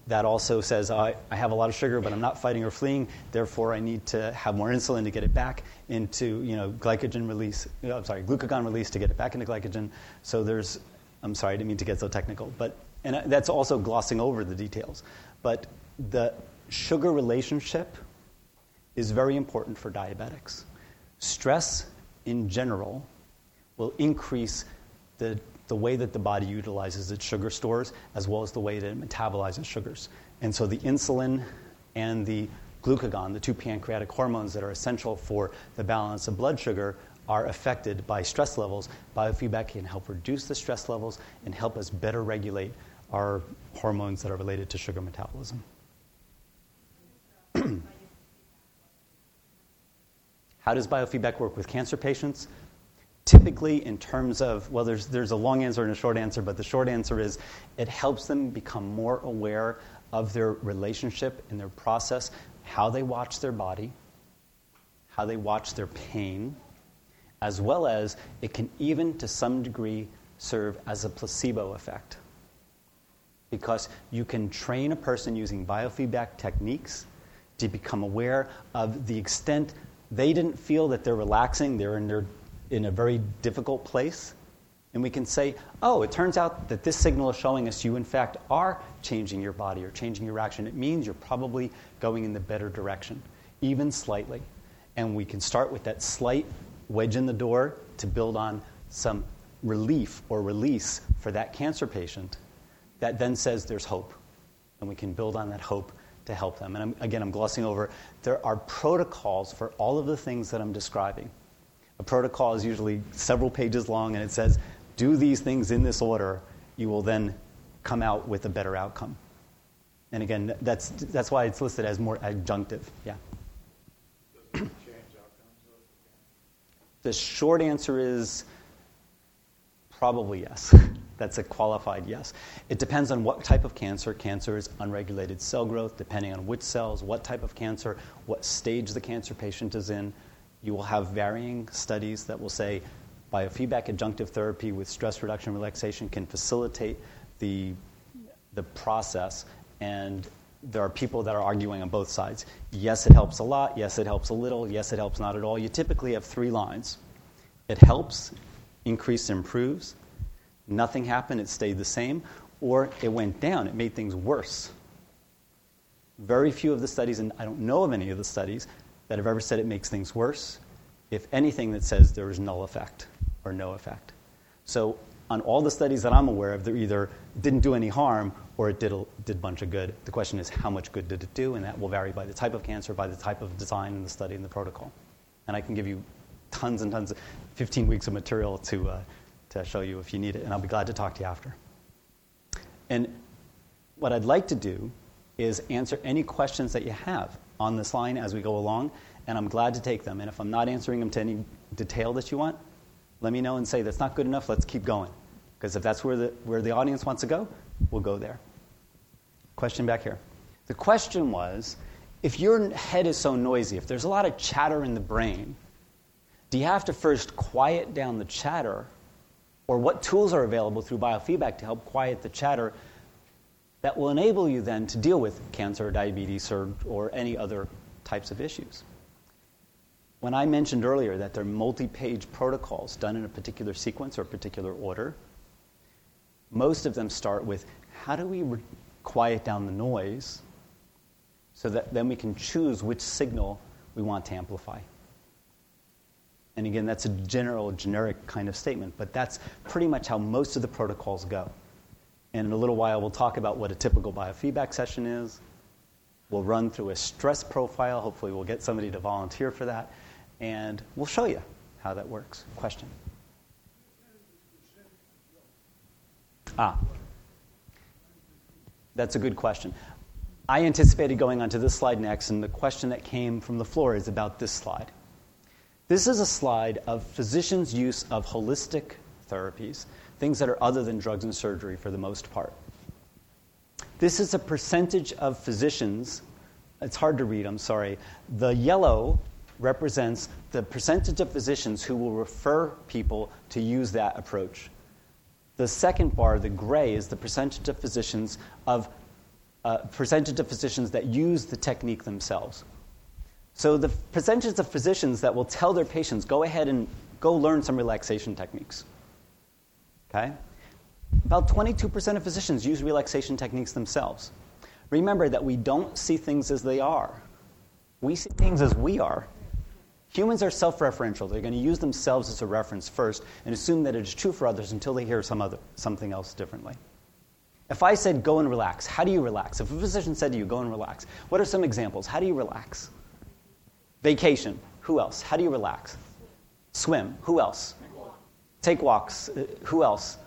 [SPEAKER 2] that also says, I, I have a lot of sugar, but I'm not fighting or fleeing, therefore I need to have more insulin to get it back into, you know, glycogen release, uh, I'm sorry, glucagon release to get it back into glycogen. So there's, I'm sorry, I didn't mean to get so technical, but, and uh, that's also glossing over the details. But the sugar relationship is very important for diabetics. Stress in general will increase the the way that the body utilizes its sugar stores as well as the way that it metabolizes sugars. And so the insulin and the glucagon, the two pancreatic hormones that are essential for the balance of blood sugar, are affected by stress levels. Biofeedback can help reduce the stress levels and help us better regulate our hormones that are related to sugar metabolism. How does biofeedback work with cancer patients? Typically in terms of well there's, there's a long answer and a short answer but the short answer is it helps them become more aware of their relationship and their process how they watch their body how they watch their pain as well as it can even to some degree serve as a placebo effect. Because you can train a person using biofeedback techniques to become aware of the extent they didn't feel that they're relaxing they're in their in a very difficult place, and we can say, oh, it turns out that this signal is showing us you, in fact, are changing your body or changing your action. It means you're probably going in the better direction, even slightly. And we can start with that slight wedge in the door to build on some relief or release for that cancer patient that then says there's hope. And we can build on that hope to help them. And I'm, again, I'm glossing over. There are protocols for all of the things that I'm describing. A protocol is usually several pages long, and it says, do these things in this order. You will then come out with a better outcome. And again, that's, that's why it's listed as more adjunctive. Yeah. the short answer is probably yes. That's a qualified yes. It depends on what type of cancer. Cancer is unregulated cell growth, depending on which cells, what type of cancer, what stage the cancer patient is in. You will have varying studies that will say biofeedback adjunctive therapy with stress reduction relaxation can facilitate the, the process. And there are people that are arguing on both sides. Yes, it helps a lot. Yes, it helps a little. Yes, it helps not at all. You typically have three lines it helps, increase, improves. Nothing happened, it stayed the same. Or it went down, it made things worse. Very few of the studies, and I don't know of any of the studies, that have ever said it makes things worse. If anything, that says there is null effect or no effect. So, on all the studies that I'm aware of, they either didn't do any harm or it did a, did a bunch of good. The question is, how much good did it do? And that will vary by the type of cancer, by the type of design in the study and the protocol. And I can give you tons and tons, of, 15 weeks of material to, uh, to show you if you need it, and I'll be glad to talk to you after. And what I'd like to do is answer any questions that you have on this line as we go along, and I'm glad to take them. And if I'm not answering them to any detail that you want, let me know and say that's not good enough, let's keep going. Because if that's where the, where the audience wants to go, we'll go there. Question back here. The question was if your head is so noisy, if there's a lot of chatter in the brain, do you have to first quiet down the chatter? Or what tools are available through biofeedback to help quiet the chatter that will enable you then to deal with cancer diabetes or, or any other types of issues. When I mentioned earlier that there are multi page protocols done in a particular sequence or particular order, most of them start with how do we re- quiet down the noise so that then we can choose which signal we want to amplify. And again, that's a general, generic kind of statement, but that's pretty much how most of the protocols go. And in a little while, we'll talk about what a typical biofeedback session is. We'll run through a stress profile. Hopefully, we'll get somebody to volunteer for that. And we'll show you how that works. Question? Ah, that's a good question. I anticipated going on to this slide next, and the question that came from the floor is about this slide. This is a slide of physicians' use of holistic therapies, things that are other than drugs and surgery for the most part. This is a percentage of physicians. It's hard to read, I'm sorry. The yellow represents the percentage of physicians who will refer people to use that approach. The second bar, the gray, is the percentage of physicians of uh, percentage of physicians that use the technique themselves. So the percentage of physicians that will tell their patients, go ahead and go learn some relaxation techniques. Okay? About 22% of physicians use relaxation techniques themselves. Remember that we don't see things as they are. We see things as we are. Humans are self referential. They're going to use themselves as a reference first and assume that it is true for others until they hear some other, something else differently. If I said, go and relax, how do you relax? If a physician said to you, go and relax, what are some examples? How do you relax? Vacation. Who else? How do you relax? Swim. Who else? Take walks. Uh, who else?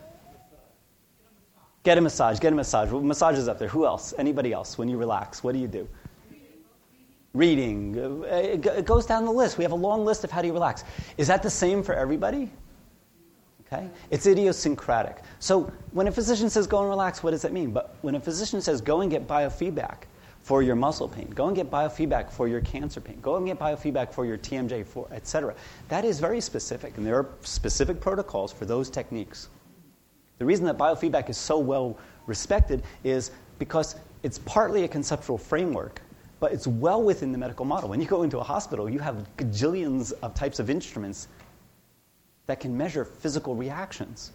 [SPEAKER 2] Get a massage. Get a massage. Well, massage is up there. Who else? Anybody else? When you relax, what do you do? Reading. Uh, it goes down the list. We have a long list of how do you relax. Is that the same for everybody? Okay? It's idiosyncratic. So when a physician says go and relax, what does that mean? But when a physician says go and get biofeedback for your muscle pain, go and get biofeedback for your cancer pain, go and get biofeedback for your TMJ, for, et cetera, that is very specific. And there are specific protocols for those techniques. The reason that biofeedback is so well respected is because it's partly a conceptual framework, but it's well within the medical model. When you go into a hospital, you have gajillions of types of instruments that can measure physical reactions.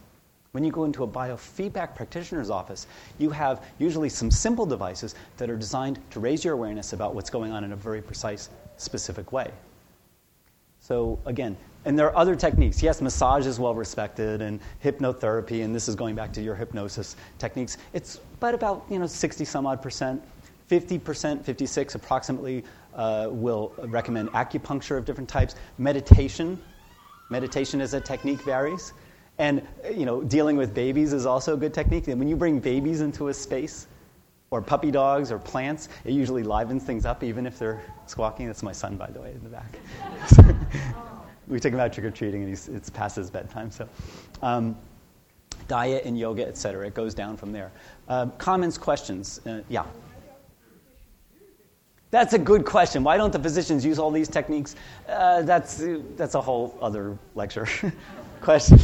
[SPEAKER 2] When you go into a biofeedback practitioner's office, you have usually some simple devices that are designed to raise your awareness about what's going on in a very precise, specific way. So, again, and there are other techniques. Yes, massage is well respected, and hypnotherapy, and this is going back to your hypnosis techniques. It's but about you know 60 some odd percent, 50 percent, 56 approximately uh, will recommend acupuncture of different types. Meditation Meditation as a technique varies. And you know, dealing with babies is also a good technique. And when you bring babies into a space, or puppy dogs or plants, it usually livens things up, even if they're squawking. That's my son, by the way, in the back. we took him out trick or treating, and he's, it's past his bedtime. So, um, diet and yoga, etc. It goes down from there. Uh, comments, questions? Uh, yeah. That's a good question. Why don't the physicians use all these techniques? Uh, that's, that's a whole other lecture. question.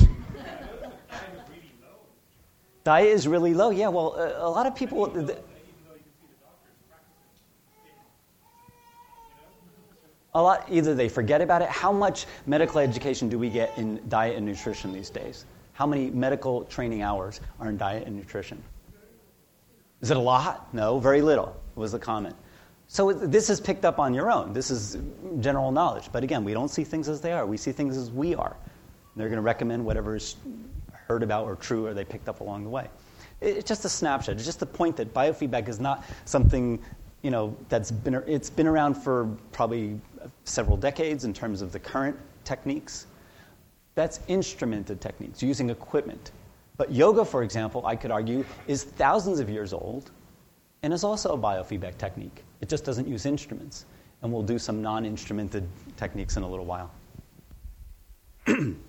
[SPEAKER 2] Diet is really low. Yeah, well, a, a lot of people. a lot, either they forget about it. How much medical education do we get in diet and nutrition these days? How many medical training hours are in diet and nutrition? Is it a lot? No, very little, was the comment. So this is picked up on your own. This is general knowledge. But again, we don't see things as they are. We see things as we are. They're going to recommend whatever is heard about or true or they picked up along the way. It's just a snapshot. It's just the point that biofeedback is not something you know that's been it's been around for probably several decades in terms of the current techniques. That's instrumented techniques using equipment. But yoga, for example, I could argue, is thousands of years old and is also a biofeedback technique. It just doesn't use instruments. And we'll do some non instrumented techniques in a little while.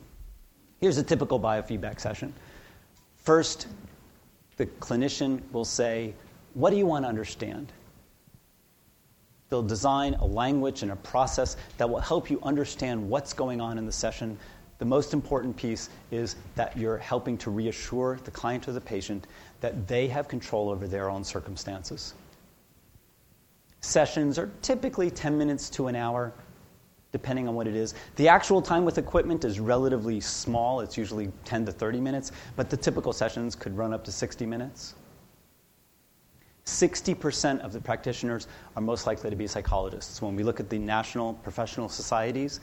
[SPEAKER 2] Here's a typical biofeedback session. First, the clinician will say, What do you want to understand? They'll design a language and a process that will help you understand what's going on in the session. The most important piece is that you're helping to reassure the client or the patient that they have control over their own circumstances. Sessions are typically 10 minutes to an hour, depending on what it is. The actual time with equipment is relatively small, it's usually 10 to 30 minutes, but the typical sessions could run up to 60 minutes. 60% of the practitioners are most likely to be psychologists. When we look at the national professional societies,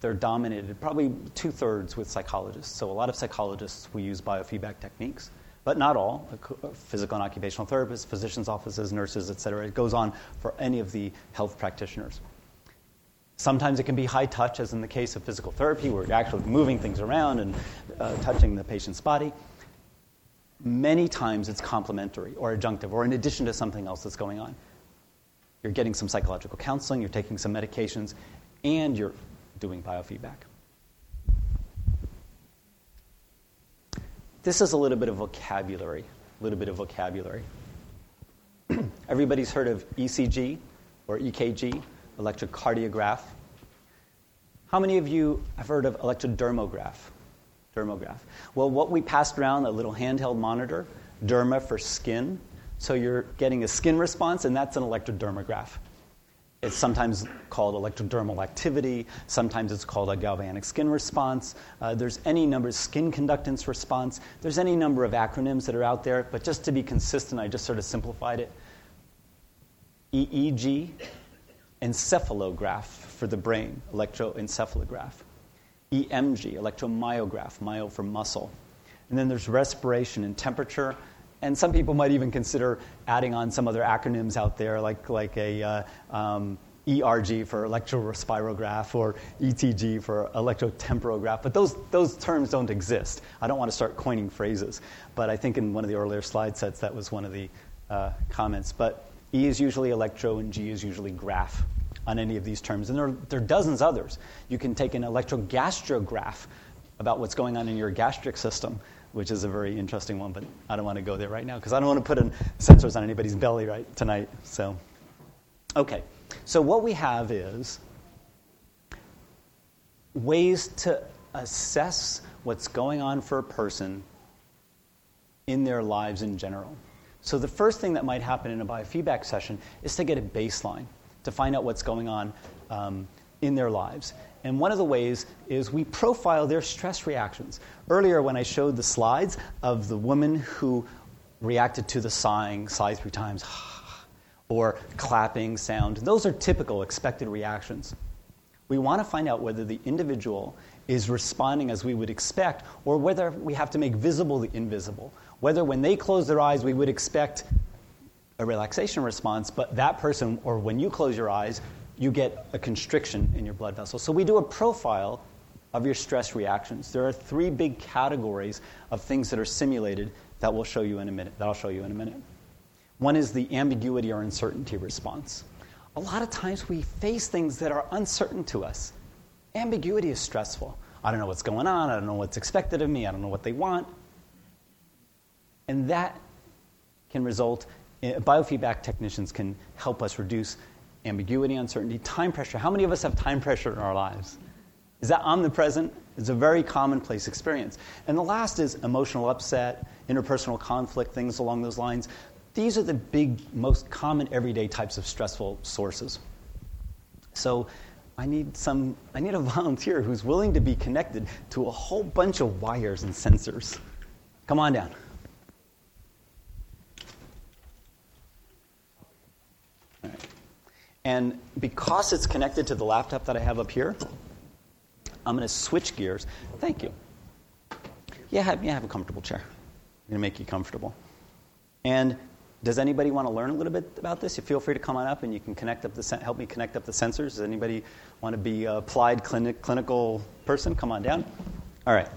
[SPEAKER 2] they're dominated probably two thirds with psychologists. So, a lot of psychologists will use biofeedback techniques, but not all. Physical and occupational therapists, physicians' offices, nurses, et cetera. It goes on for any of the health practitioners. Sometimes it can be high touch, as in the case of physical therapy, where you're actually moving things around and uh, touching the patient's body. Many times it's complementary or adjunctive or in addition to something else that's going on. You're getting some psychological counseling, you're taking some medications, and you're doing biofeedback. This is a little bit of vocabulary, a little bit of vocabulary. Everybody's heard of ECG or EKG, electrocardiograph. How many of you have heard of electrodermograph? Dermograph. Well, what we passed around, a little handheld monitor, derma for skin. So you're getting a skin response, and that's an electrodermograph. It's sometimes called electrodermal activity. Sometimes it's called a galvanic skin response. Uh, there's any number of skin conductance response. There's any number of acronyms that are out there, but just to be consistent, I just sort of simplified it. EEG, encephalograph for the brain, electroencephalograph. EMG, electromyograph, myo for muscle. And then there's respiration and temperature. And some people might even consider adding on some other acronyms out there, like, like a uh, um, ERG for electrorespirograph or ETG for electrotemporograph. But those, those terms don't exist. I don't want to start coining phrases. But I think in one of the earlier slide sets, that was one of the uh, comments. But E is usually electro and G is usually graph on any of these terms. And there are, there are dozens others. You can take an electrogastrograph about what's going on in your gastric system, which is a very interesting one, but I don't want to go there right now because I don't want to put in sensors on anybody's belly right tonight. So, okay. So what we have is ways to assess what's going on for a person in their lives in general. So the first thing that might happen in a biofeedback session is to get a baseline to find out what's going on um, in their lives. And one of the ways is we profile their stress reactions. Earlier, when I showed the slides of the woman who reacted to the sighing, sigh three times, or clapping sound, those are typical expected reactions. We want to find out whether the individual is responding as we would expect, or whether we have to make visible the invisible. Whether when they close their eyes, we would expect a relaxation response, but that person, or when you close your eyes, you get a constriction in your blood vessels. So we do a profile of your stress reactions. There are three big categories of things that are simulated that we'll show you in a minute. That I'll show you in a minute. One is the ambiguity or uncertainty response. A lot of times we face things that are uncertain to us. Ambiguity is stressful. I don't know what's going on. I don't know what's expected of me. I don't know what they want. And that can result Eh, biofeedback technicians can help us reduce ambiguity, uncertainty, time pressure. How many of us have time pressure in our lives? Is that omnipresent? It's a very commonplace experience. And the last is emotional upset, interpersonal conflict, things along those lines. These are the big, most common everyday types of stressful sources. So I need some I need a volunteer who's willing to be connected to a whole bunch of wires and sensors. Come on down. And because it's connected to the laptop that I have up here, I'm going to switch gears. Thank you. Yeah, have, yeah, have a comfortable chair. I'm going to make you comfortable. And does anybody want to learn a little bit about this? You feel free to come on up and you can connect up the help me connect up the sensors. Does anybody want to be a applied clinic, clinical person? Come on down. All right.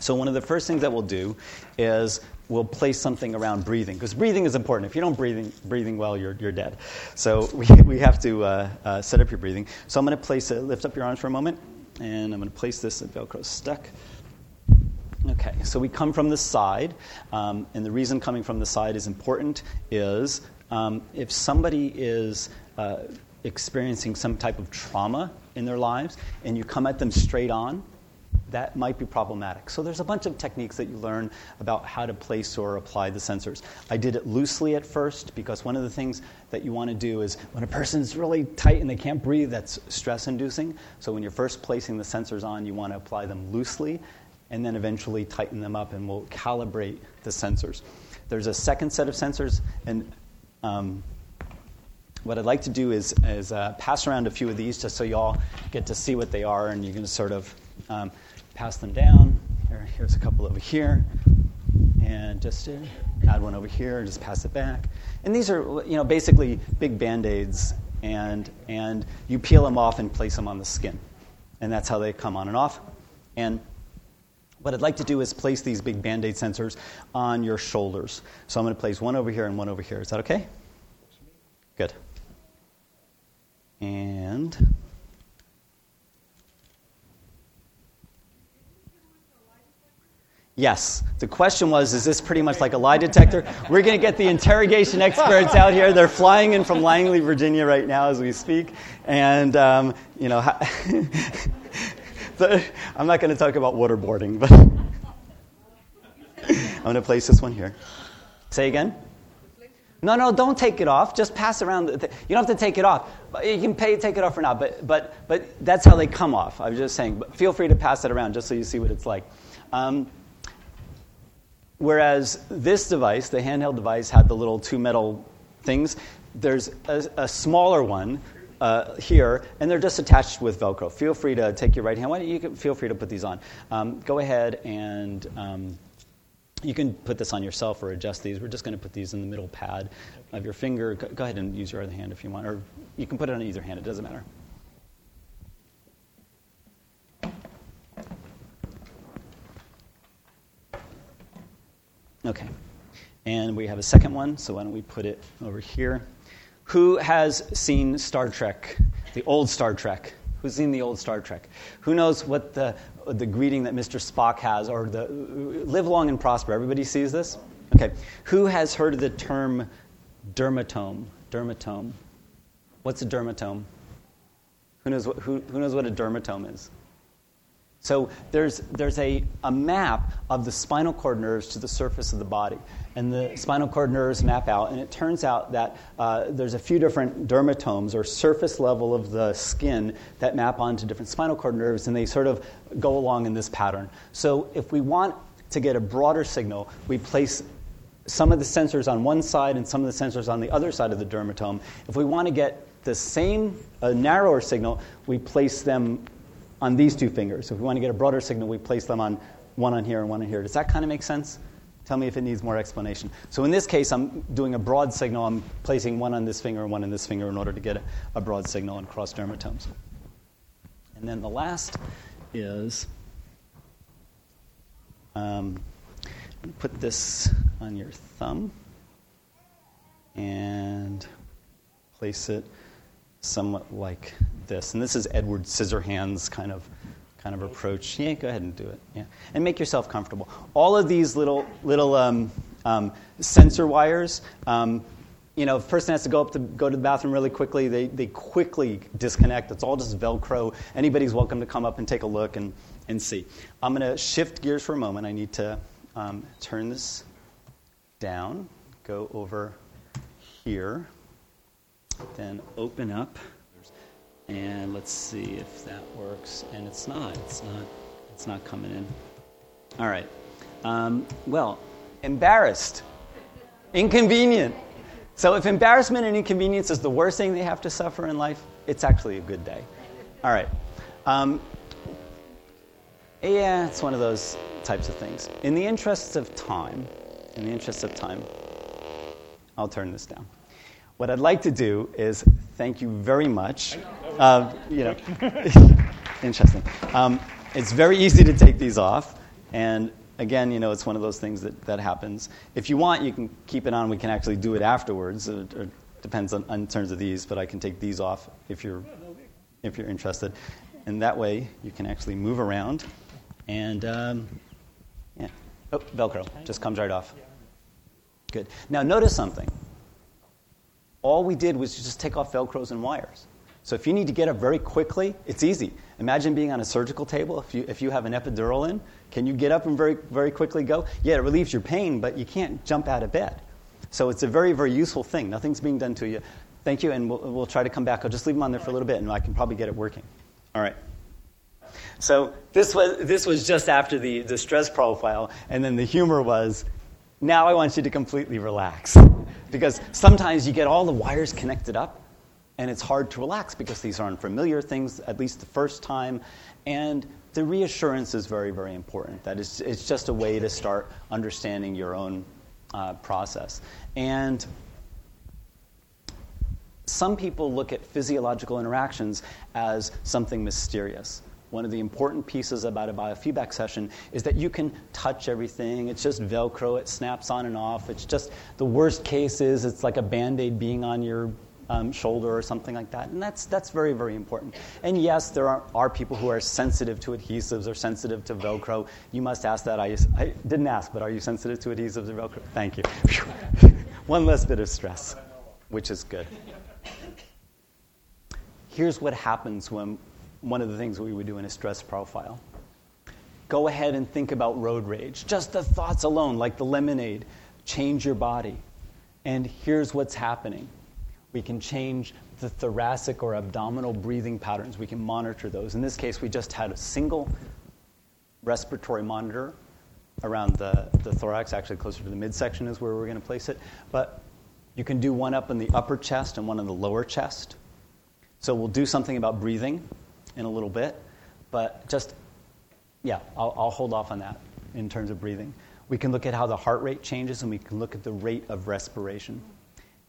[SPEAKER 2] So one of the first things that we'll do is we'll place something around breathing because breathing is important. If you don't breathing breathing well, you're you're dead. So we we have to uh, uh, set up your breathing. So I'm going to place it. Lift up your arms for a moment, and I'm going to place this. at Velcro stuck. Okay, so we come from the side, um, and the reason coming from the side is important is um, if somebody is uh, experiencing some type of trauma in their lives, and you come at them straight on, that might be problematic. So there's a bunch of techniques that you learn about how to place or apply the sensors. I did it loosely at first because one of the things that you want to do is when a person's really tight and they can't breathe, that's stress inducing. So when you're first placing the sensors on, you want to apply them loosely and then eventually tighten them up, and we'll calibrate the sensors. There's a second set of sensors, and um, what I'd like to do is, is uh, pass around a few of these just so you all get to see what they are, and you can sort of um, pass them down. Here, here's a couple over here, and just uh, add one over here, just pass it back. And these are, you know, basically big band aids, and and you peel them off and place them on the skin, and that's how they come on and off. And what I'd like to do is place these big band aid sensors on your shoulders. So I'm going to place one over here and one over here. Is that okay? Good. And Yes. The question was Is this pretty much like a lie detector? We're going to get the interrogation experts out here. They're flying in from Langley, Virginia right now as we speak. And, um, you know, I'm not going to talk about waterboarding, but I'm going to place this one here. Say again? No, no, don't take it off. Just pass around. The th- you don't have to take it off. You can pay, take it off or not, but, but, but that's how they come off. I was just saying. But feel free to pass it around just so you see what it's like. Um, whereas this device, the handheld device, had the little two metal things, there's a, a smaller one uh, here, and they're just attached with Velcro. Feel free to take your right hand. Why don't you feel free to put these on? Um, go ahead and. Um, you can put this on yourself or adjust these. We're just going to put these in the middle pad of your finger. Go, go ahead and use your other hand if you want, or you can put it on either hand. It doesn't matter. Okay. And we have a second one, so why don't we put it over here? Who has seen Star Trek, the old Star Trek? Who's seen the old Star Trek? Who knows what the, the greeting that Mr. Spock has, or the live long and prosper? Everybody sees this? Okay. Who has heard of the term dermatome? Dermatome. What's a dermatome? Who knows what, who, who knows what a dermatome is? So there's, there's a, a map of the spinal cord nerves to the surface of the body. And the spinal cord nerves map out, and it turns out that uh, there's a few different dermatomes, or surface level of the skin, that map onto different spinal cord nerves, and they sort of go along in this pattern. So if we want to get a broader signal, we place some of the sensors on one side and some of the sensors on the other side of the dermatome. If we want to get the same, a narrower signal, we place them on these two fingers. So if we want to get a broader signal, we place them on one on here and one on here. Does that kind of make sense? Tell me if it needs more explanation. So in this case, I'm doing a broad signal. I'm placing one on this finger and one on this finger in order to get a, a broad signal on cross dermatomes. And then the last is um, put this on your thumb and place it somewhat like this. And this is Edward Scissorhands kind of kind of approach. Yeah, go ahead and do it. Yeah, and make yourself comfortable. All of these little little um, um, sensor wires. Um, you know, if a person has to go up to go to the bathroom really quickly, they, they quickly disconnect. It's all just Velcro. Anybody's welcome to come up and take a look and, and see. I'm going to shift gears for a moment. I need to um, turn this down, go over here, then open up. And let's see if that works. And it's not. It's not. It's not coming in. All right. Um, well, embarrassed, inconvenient. So if embarrassment and inconvenience is the worst thing they have to suffer in life, it's actually a good day. All right. Um, yeah, it's one of those types of things. In the interests of time, in the interests of time, I'll turn this down. What I'd like to do is thank you very much. Uh, you know, interesting. Um, it's very easy to take these off, and again, you know, it's one of those things that, that happens. If you want, you can keep it on. We can actually do it afterwards. It, it depends on, on terms of these, but I can take these off if you're if you're interested, and that way you can actually move around, and um, yeah, oh, Velcro just comes right off. Good. Now notice something. All we did was just take off Velcros and wires. So if you need to get up very quickly, it's easy. Imagine being on a surgical table. If you, if you have an epidural in, can you get up and very, very quickly go? Yeah, it relieves your pain, but you can't jump out of bed. So it's a very, very useful thing. Nothing's being done to you. Thank you, and we'll, we'll try to come back. I'll just leave them on there for a little bit, and I can probably get it working. All right. So this was, this was just after the, the stress profile, and then the humor was now I want you to completely relax. Because sometimes you get all the wires connected up, and it's hard to relax because these are unfamiliar things, at least the first time. And the reassurance is very, very important. That is, it's just a way to start understanding your own uh, process. And some people look at physiological interactions as something mysterious. One of the important pieces about a biofeedback session is that you can touch everything. It's just Velcro, it snaps on and off. It's just the worst case is it's like a band aid being on your um, shoulder or something like that. And that's, that's very, very important. And yes, there are, are people who are sensitive to adhesives or sensitive to Velcro. You must ask that. I, I didn't ask, but are you sensitive to adhesives or Velcro? Thank you. One less bit of stress, which is good. Here's what happens when one of the things we would do in a stress profile. Go ahead and think about road rage. Just the thoughts alone, like the lemonade, change your body. And here's what's happening we can change the thoracic or abdominal breathing patterns. We can monitor those. In this case, we just had a single respiratory monitor around the, the thorax, actually closer to the midsection is where we're going to place it. But you can do one up in the upper chest and one in the lower chest. So we'll do something about breathing in a little bit, but just, yeah, I'll, I'll hold off on that in terms of breathing. We can look at how the heart rate changes and we can look at the rate of respiration.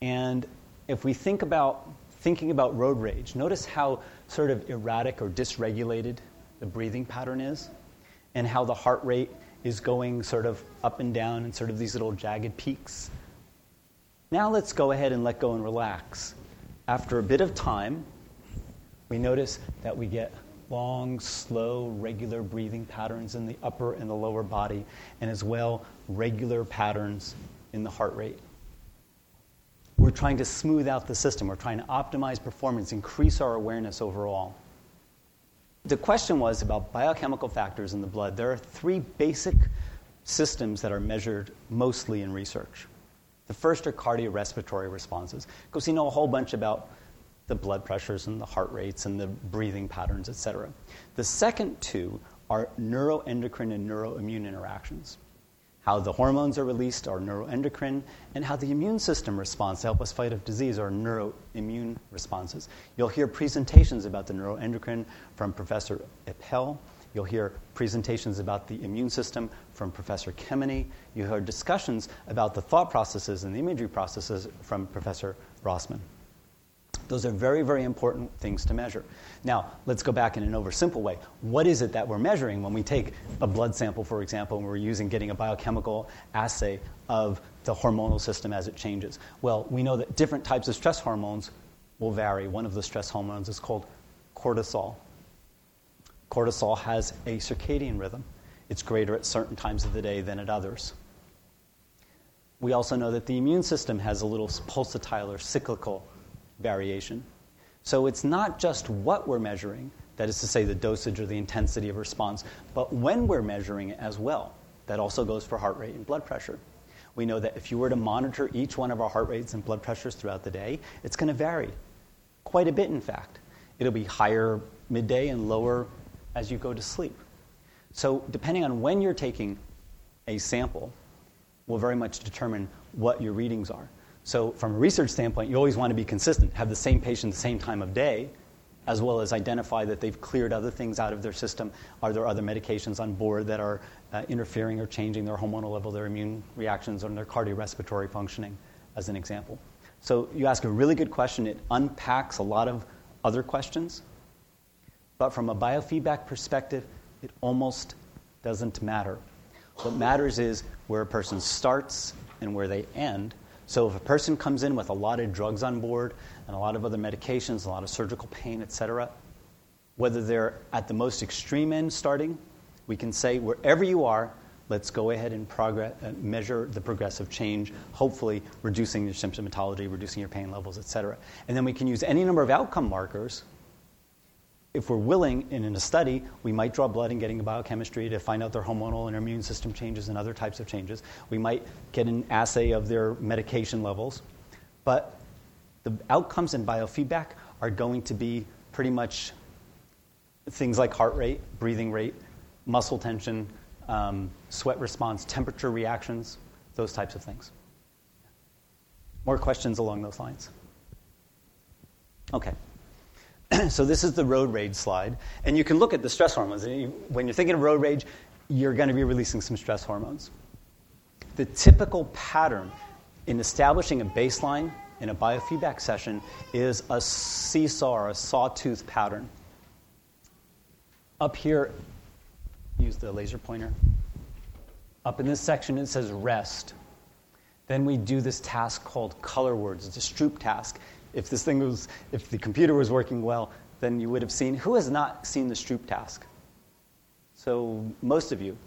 [SPEAKER 2] And if we think about thinking about road rage, notice how sort of erratic or dysregulated the breathing pattern is, and how the heart rate is going sort of up and down and sort of these little jagged peaks. Now let's go ahead and let go and relax. After a bit of time, we notice that we get long, slow, regular breathing patterns in the upper and the lower body, and as well, regular patterns in the heart rate. We're trying to smooth out the system. We're trying to optimize performance, increase our awareness overall. The question was about biochemical factors in the blood. There are three basic systems that are measured mostly in research. The first are cardiorespiratory responses, because we know a whole bunch about the blood pressures and the heart rates and the breathing patterns, et cetera. The second two are neuroendocrine and neuroimmune interactions how the hormones are released are neuroendocrine, and how the immune system responds to help us fight a disease are neuroimmune responses. You'll hear presentations about the neuroendocrine from Professor Epel. You'll hear presentations about the immune system from Professor Kemeny. You'll hear discussions about the thought processes and the imagery processes from Professor Rossman. Those are very, very important things to measure. Now, let's go back in an oversimple way. What is it that we're measuring when we take a blood sample, for example, and we're using getting a biochemical assay of the hormonal system as it changes? Well, we know that different types of stress hormones will vary. One of the stress hormones is called cortisol. Cortisol has a circadian rhythm. It's greater at certain times of the day than at others. We also know that the immune system has a little pulsatile or cyclical variation. So it's not just what we're measuring, that is to say, the dosage or the intensity of response, but when we're measuring it as well. That also goes for heart rate and blood pressure. We know that if you were to monitor each one of our heart rates and blood pressures throughout the day, it's going to vary quite a bit, in fact. It'll be higher midday and lower as you go to sleep. So, depending on when you're taking a sample, will very much determine what your readings are. So, from a research standpoint, you always want to be consistent, have the same patient the same time of day, as well as identify that they've cleared other things out of their system. Are there other medications on board that are uh, interfering or changing their hormonal level, their immune reactions, or their cardiorespiratory functioning, as an example? So, you ask a really good question. It unpacks a lot of other questions. But from a biofeedback perspective, it almost doesn't matter. What matters is where a person starts and where they end so if a person comes in with a lot of drugs on board and a lot of other medications, a lot of surgical pain, etc., whether they're at the most extreme end starting, we can say wherever you are, let's go ahead and progress, uh, measure the progressive change, hopefully reducing your symptomatology, reducing your pain levels, etc. And then we can use any number of outcome markers if we're willing, and in a study, we might draw blood and getting a biochemistry to find out their hormonal and immune system changes and other types of changes. We might get an assay of their medication levels. But the outcomes in biofeedback are going to be pretty much things like heart rate, breathing rate, muscle tension, um, sweat response, temperature reactions, those types of things. More questions along those lines? Okay. so this is the road rage slide. And you can look at the stress hormones. When you're thinking of road rage, you're going to be releasing some stress hormones. The typical pattern in establishing a baseline in a biofeedback session is a seesaw or a sawtooth pattern. Up here, use the laser pointer. Up in this section, it says rest. Then we do this task called color words. It's a Stroop task. If this thing was, if the computer was working well, then you would have seen. Who has not seen the Stroop task? So most of you.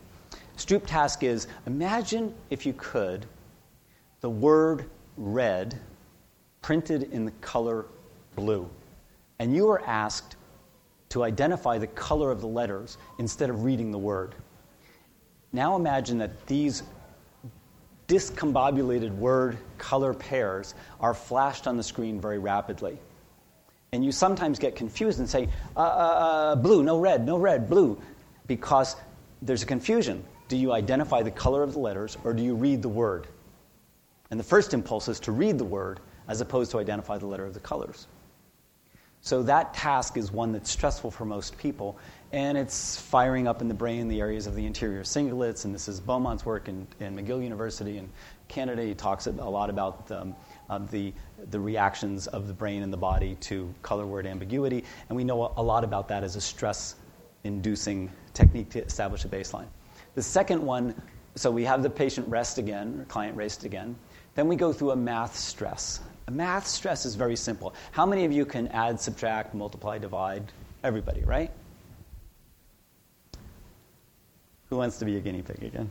[SPEAKER 2] Stroop task is imagine if you could the word red printed in the color blue, and you were asked to identify the color of the letters instead of reading the word. Now imagine that these discombobulated word color pairs are flashed on the screen very rapidly. And you sometimes get confused and say, uh, uh, uh, blue, no red, no red, blue, because there's a confusion. Do you identify the color of the letters or do you read the word? And the first impulse is to read the word as opposed to identify the letter of the colors. So that task is one that's stressful for most people, and it's firing up in the brain the areas of the anterior cingulates. And this is Beaumont's work in, McGill University in Canada. He talks a lot about um, the, the reactions of the brain and the body to color word ambiguity, and we know a lot about that as a stress inducing technique to establish a baseline. The second one, so we have the patient rest again, or client rest again. Then we go through a math stress. A math stress is very simple. How many of you can add, subtract, multiply, divide? Everybody, right? Who wants to be a guinea pig again?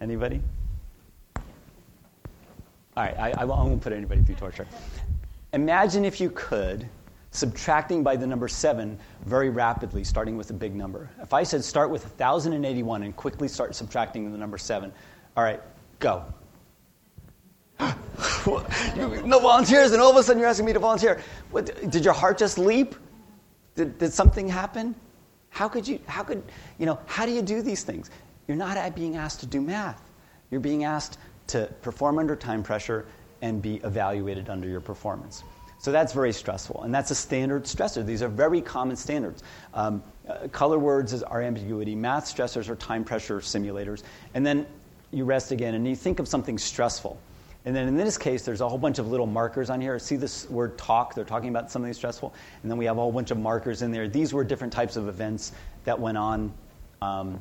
[SPEAKER 2] Anybody? All right, I, I won't put anybody through torture. Imagine if you could subtracting by the number 7 very rapidly, starting with a big number. If I said start with 1,081 and quickly start subtracting the number 7, all right, go. no volunteers, and all of a sudden you're asking me to volunteer. What, did your heart just leap? Did, did something happen? How could you, how could, you know, how do you do these things? You're not being asked to do math. You're being asked to perform under time pressure and be evaluated under your performance. So that's very stressful, and that's a standard stressor. These are very common standards. Um, uh, color words is, are ambiguity. Math stressors are time pressure simulators. And then you rest again, and you think of something stressful. And then in this case, there's a whole bunch of little markers on here. See this word talk? They're talking about something stressful. And then we have a whole bunch of markers in there. These were different types of events that went on um,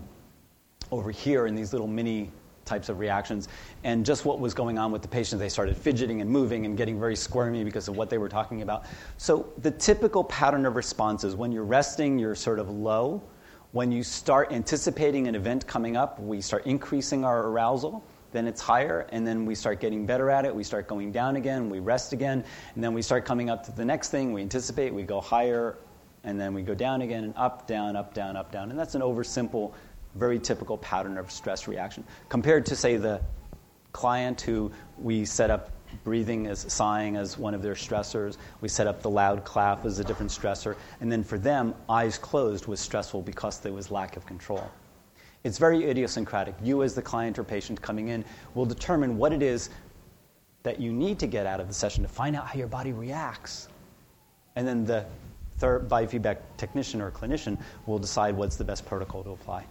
[SPEAKER 2] over here in these little mini types of reactions. And just what was going on with the patient, they started fidgeting and moving and getting very squirmy because of what they were talking about. So the typical pattern of response is when you're resting, you're sort of low. When you start anticipating an event coming up, we start increasing our arousal then it's higher, and then we start getting better at it. We start going down again, we rest again, and then we start coming up to the next thing. We anticipate, we go higher, and then we go down again, and up, down, up, down, up, down. And that's an oversimple, very typical pattern of stress reaction. Compared to, say, the client who we set up breathing as sighing as one of their stressors. We set up the loud clap as a different stressor. And then for them, eyes closed was stressful because there was lack of control. It's very idiosyncratic. You, as the client or patient coming in, will determine what it is that you need to get out of the session to find out how your body reacts. And then the biofeedback technician or clinician will decide what's the best protocol to apply.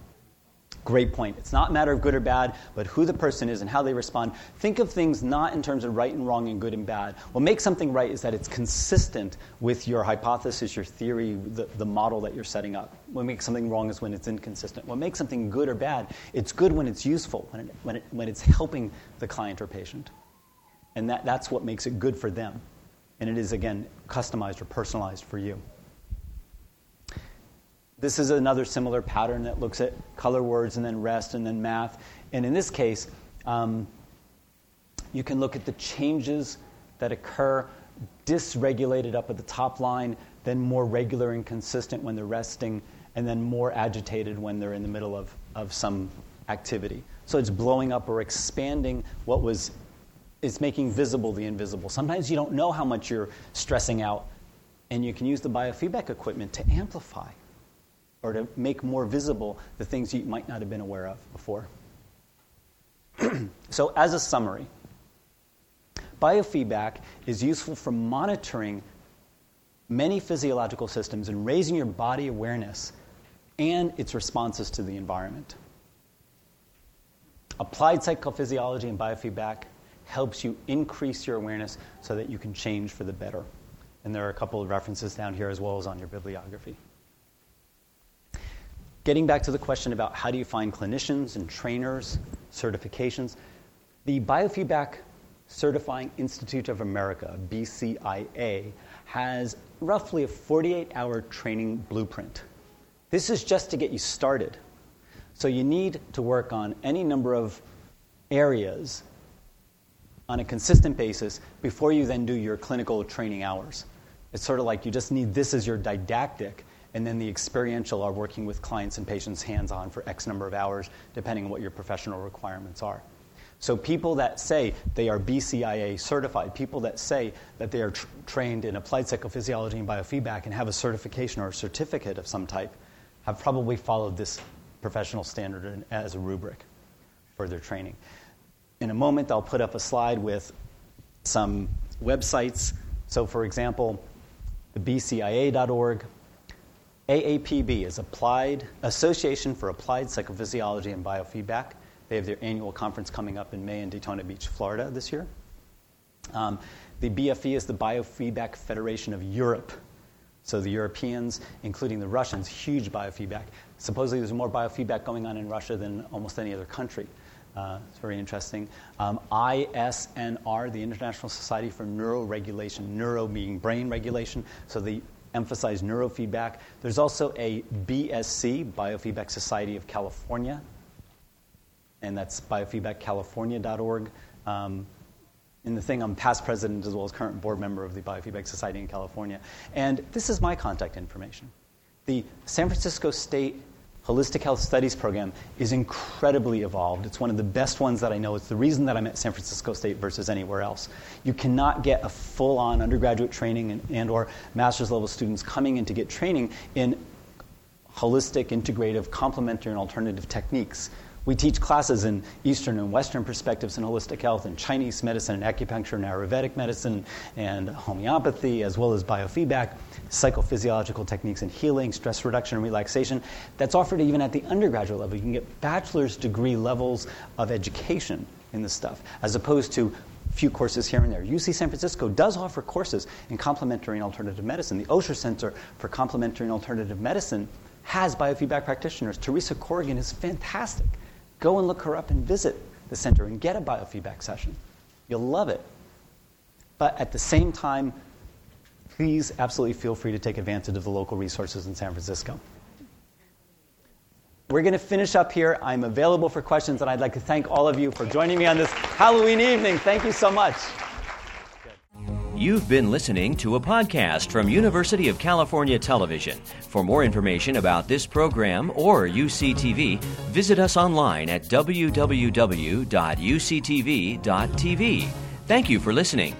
[SPEAKER 2] Great point. It's not a matter of good or bad, but who the person is and how they respond. Think of things not in terms of right and wrong and good and bad. What makes something right is that it's consistent with your hypothesis, your theory, the, the model that you're setting up. What makes something wrong is when it's inconsistent. What makes something good or bad, it's good when it's useful, when, it, when, it, when it's helping the client or patient. And that, that's what makes it good for them. And it is, again, customized or personalized for you. This is another similar pattern that looks at color words and then rest and then math. And in this case, um, you can look at the changes that occur dysregulated up at the top line, then more regular and consistent when they're resting, and then more agitated when they're in the middle of, of some activity. So it's blowing up or expanding what was, it's making visible the invisible. Sometimes you don't know how much you're stressing out, and you can use the biofeedback equipment to amplify or to make more visible the things you might not have been aware of before. so, as a summary, biofeedback is useful for monitoring many physiological systems and raising your body awareness and its responses to the environment. Applied psychophysiology and biofeedback helps you increase your awareness so that you can change for the better. And there are a couple of references down here as well as on your bibliography. Getting back to the question about how do you find clinicians and trainers, certifications, the Biofeedback Certifying Institute of America, BCIA, has roughly a 48 hour training blueprint. This is just to get you started. So you need to work on any number of areas on a consistent basis before you then do your clinical training hours. It's sort of like you just need this as your didactic, and then the experiential are working with clients and patients hands on for X number of hours, depending on what your professional requirements are. So, people that say they are BCIA certified, people that say that they are tr- trained in applied psychophysiology and biofeedback and have a certification or a certificate of some type, have probably followed this professional standard as a rubric for their training. In a moment, I'll put up a slide with some websites. So, for example, the BCIA.org. AAPB is Applied Association for Applied Psychophysiology and Biofeedback. They have their annual conference coming up in May in Daytona Beach, Florida this year. Um, the BFE is the Biofeedback Federation of Europe. So the Europeans, including the Russians, huge biofeedback. Supposedly there's more biofeedback going on in Russia than almost any other country. Uh, it's very interesting. Um, ISNR, the International Society for Neuroregulation, neuro being brain regulation, so they emphasize neurofeedback. There's also a BSC, Biofeedback Society of California, and that's biofeedbackcalifornia.org. Um, in the thing, I'm past president as well as current board member of the Biofeedback Society in California. And this is my contact information. The San Francisco State Holistic Health Studies program is incredibly evolved. It's one of the best ones that I know. It's the reason that I'm at San Francisco State versus anywhere else. You cannot get a full-on undergraduate training and, and or master's level students coming in to get training in holistic, integrative, complementary, and alternative techniques we teach classes in Eastern and Western perspectives in holistic health, and Chinese medicine, and acupuncture, and Ayurvedic medicine, and homeopathy, as well as biofeedback, psychophysiological techniques in healing, stress reduction, and relaxation. That's offered even at the undergraduate level. You can get bachelor's degree levels of education in this stuff, as opposed to a few courses here and there. UC San Francisco does offer courses in complementary and alternative medicine. The Osher Center for Complementary and Alternative Medicine has biofeedback practitioners. Teresa Corrigan is fantastic. Go and look her up and visit the center and get a biofeedback session. You'll love it. But at the same time, please absolutely feel free to take advantage of the local resources in San Francisco. We're going to finish up here. I'm available for questions, and I'd like to thank all of you for joining me on this Halloween evening. Thank you so much.
[SPEAKER 1] You've been listening to a podcast from University of California Television. For more information about this program or UCTV, visit us online at www.uctv.tv. Thank you for listening.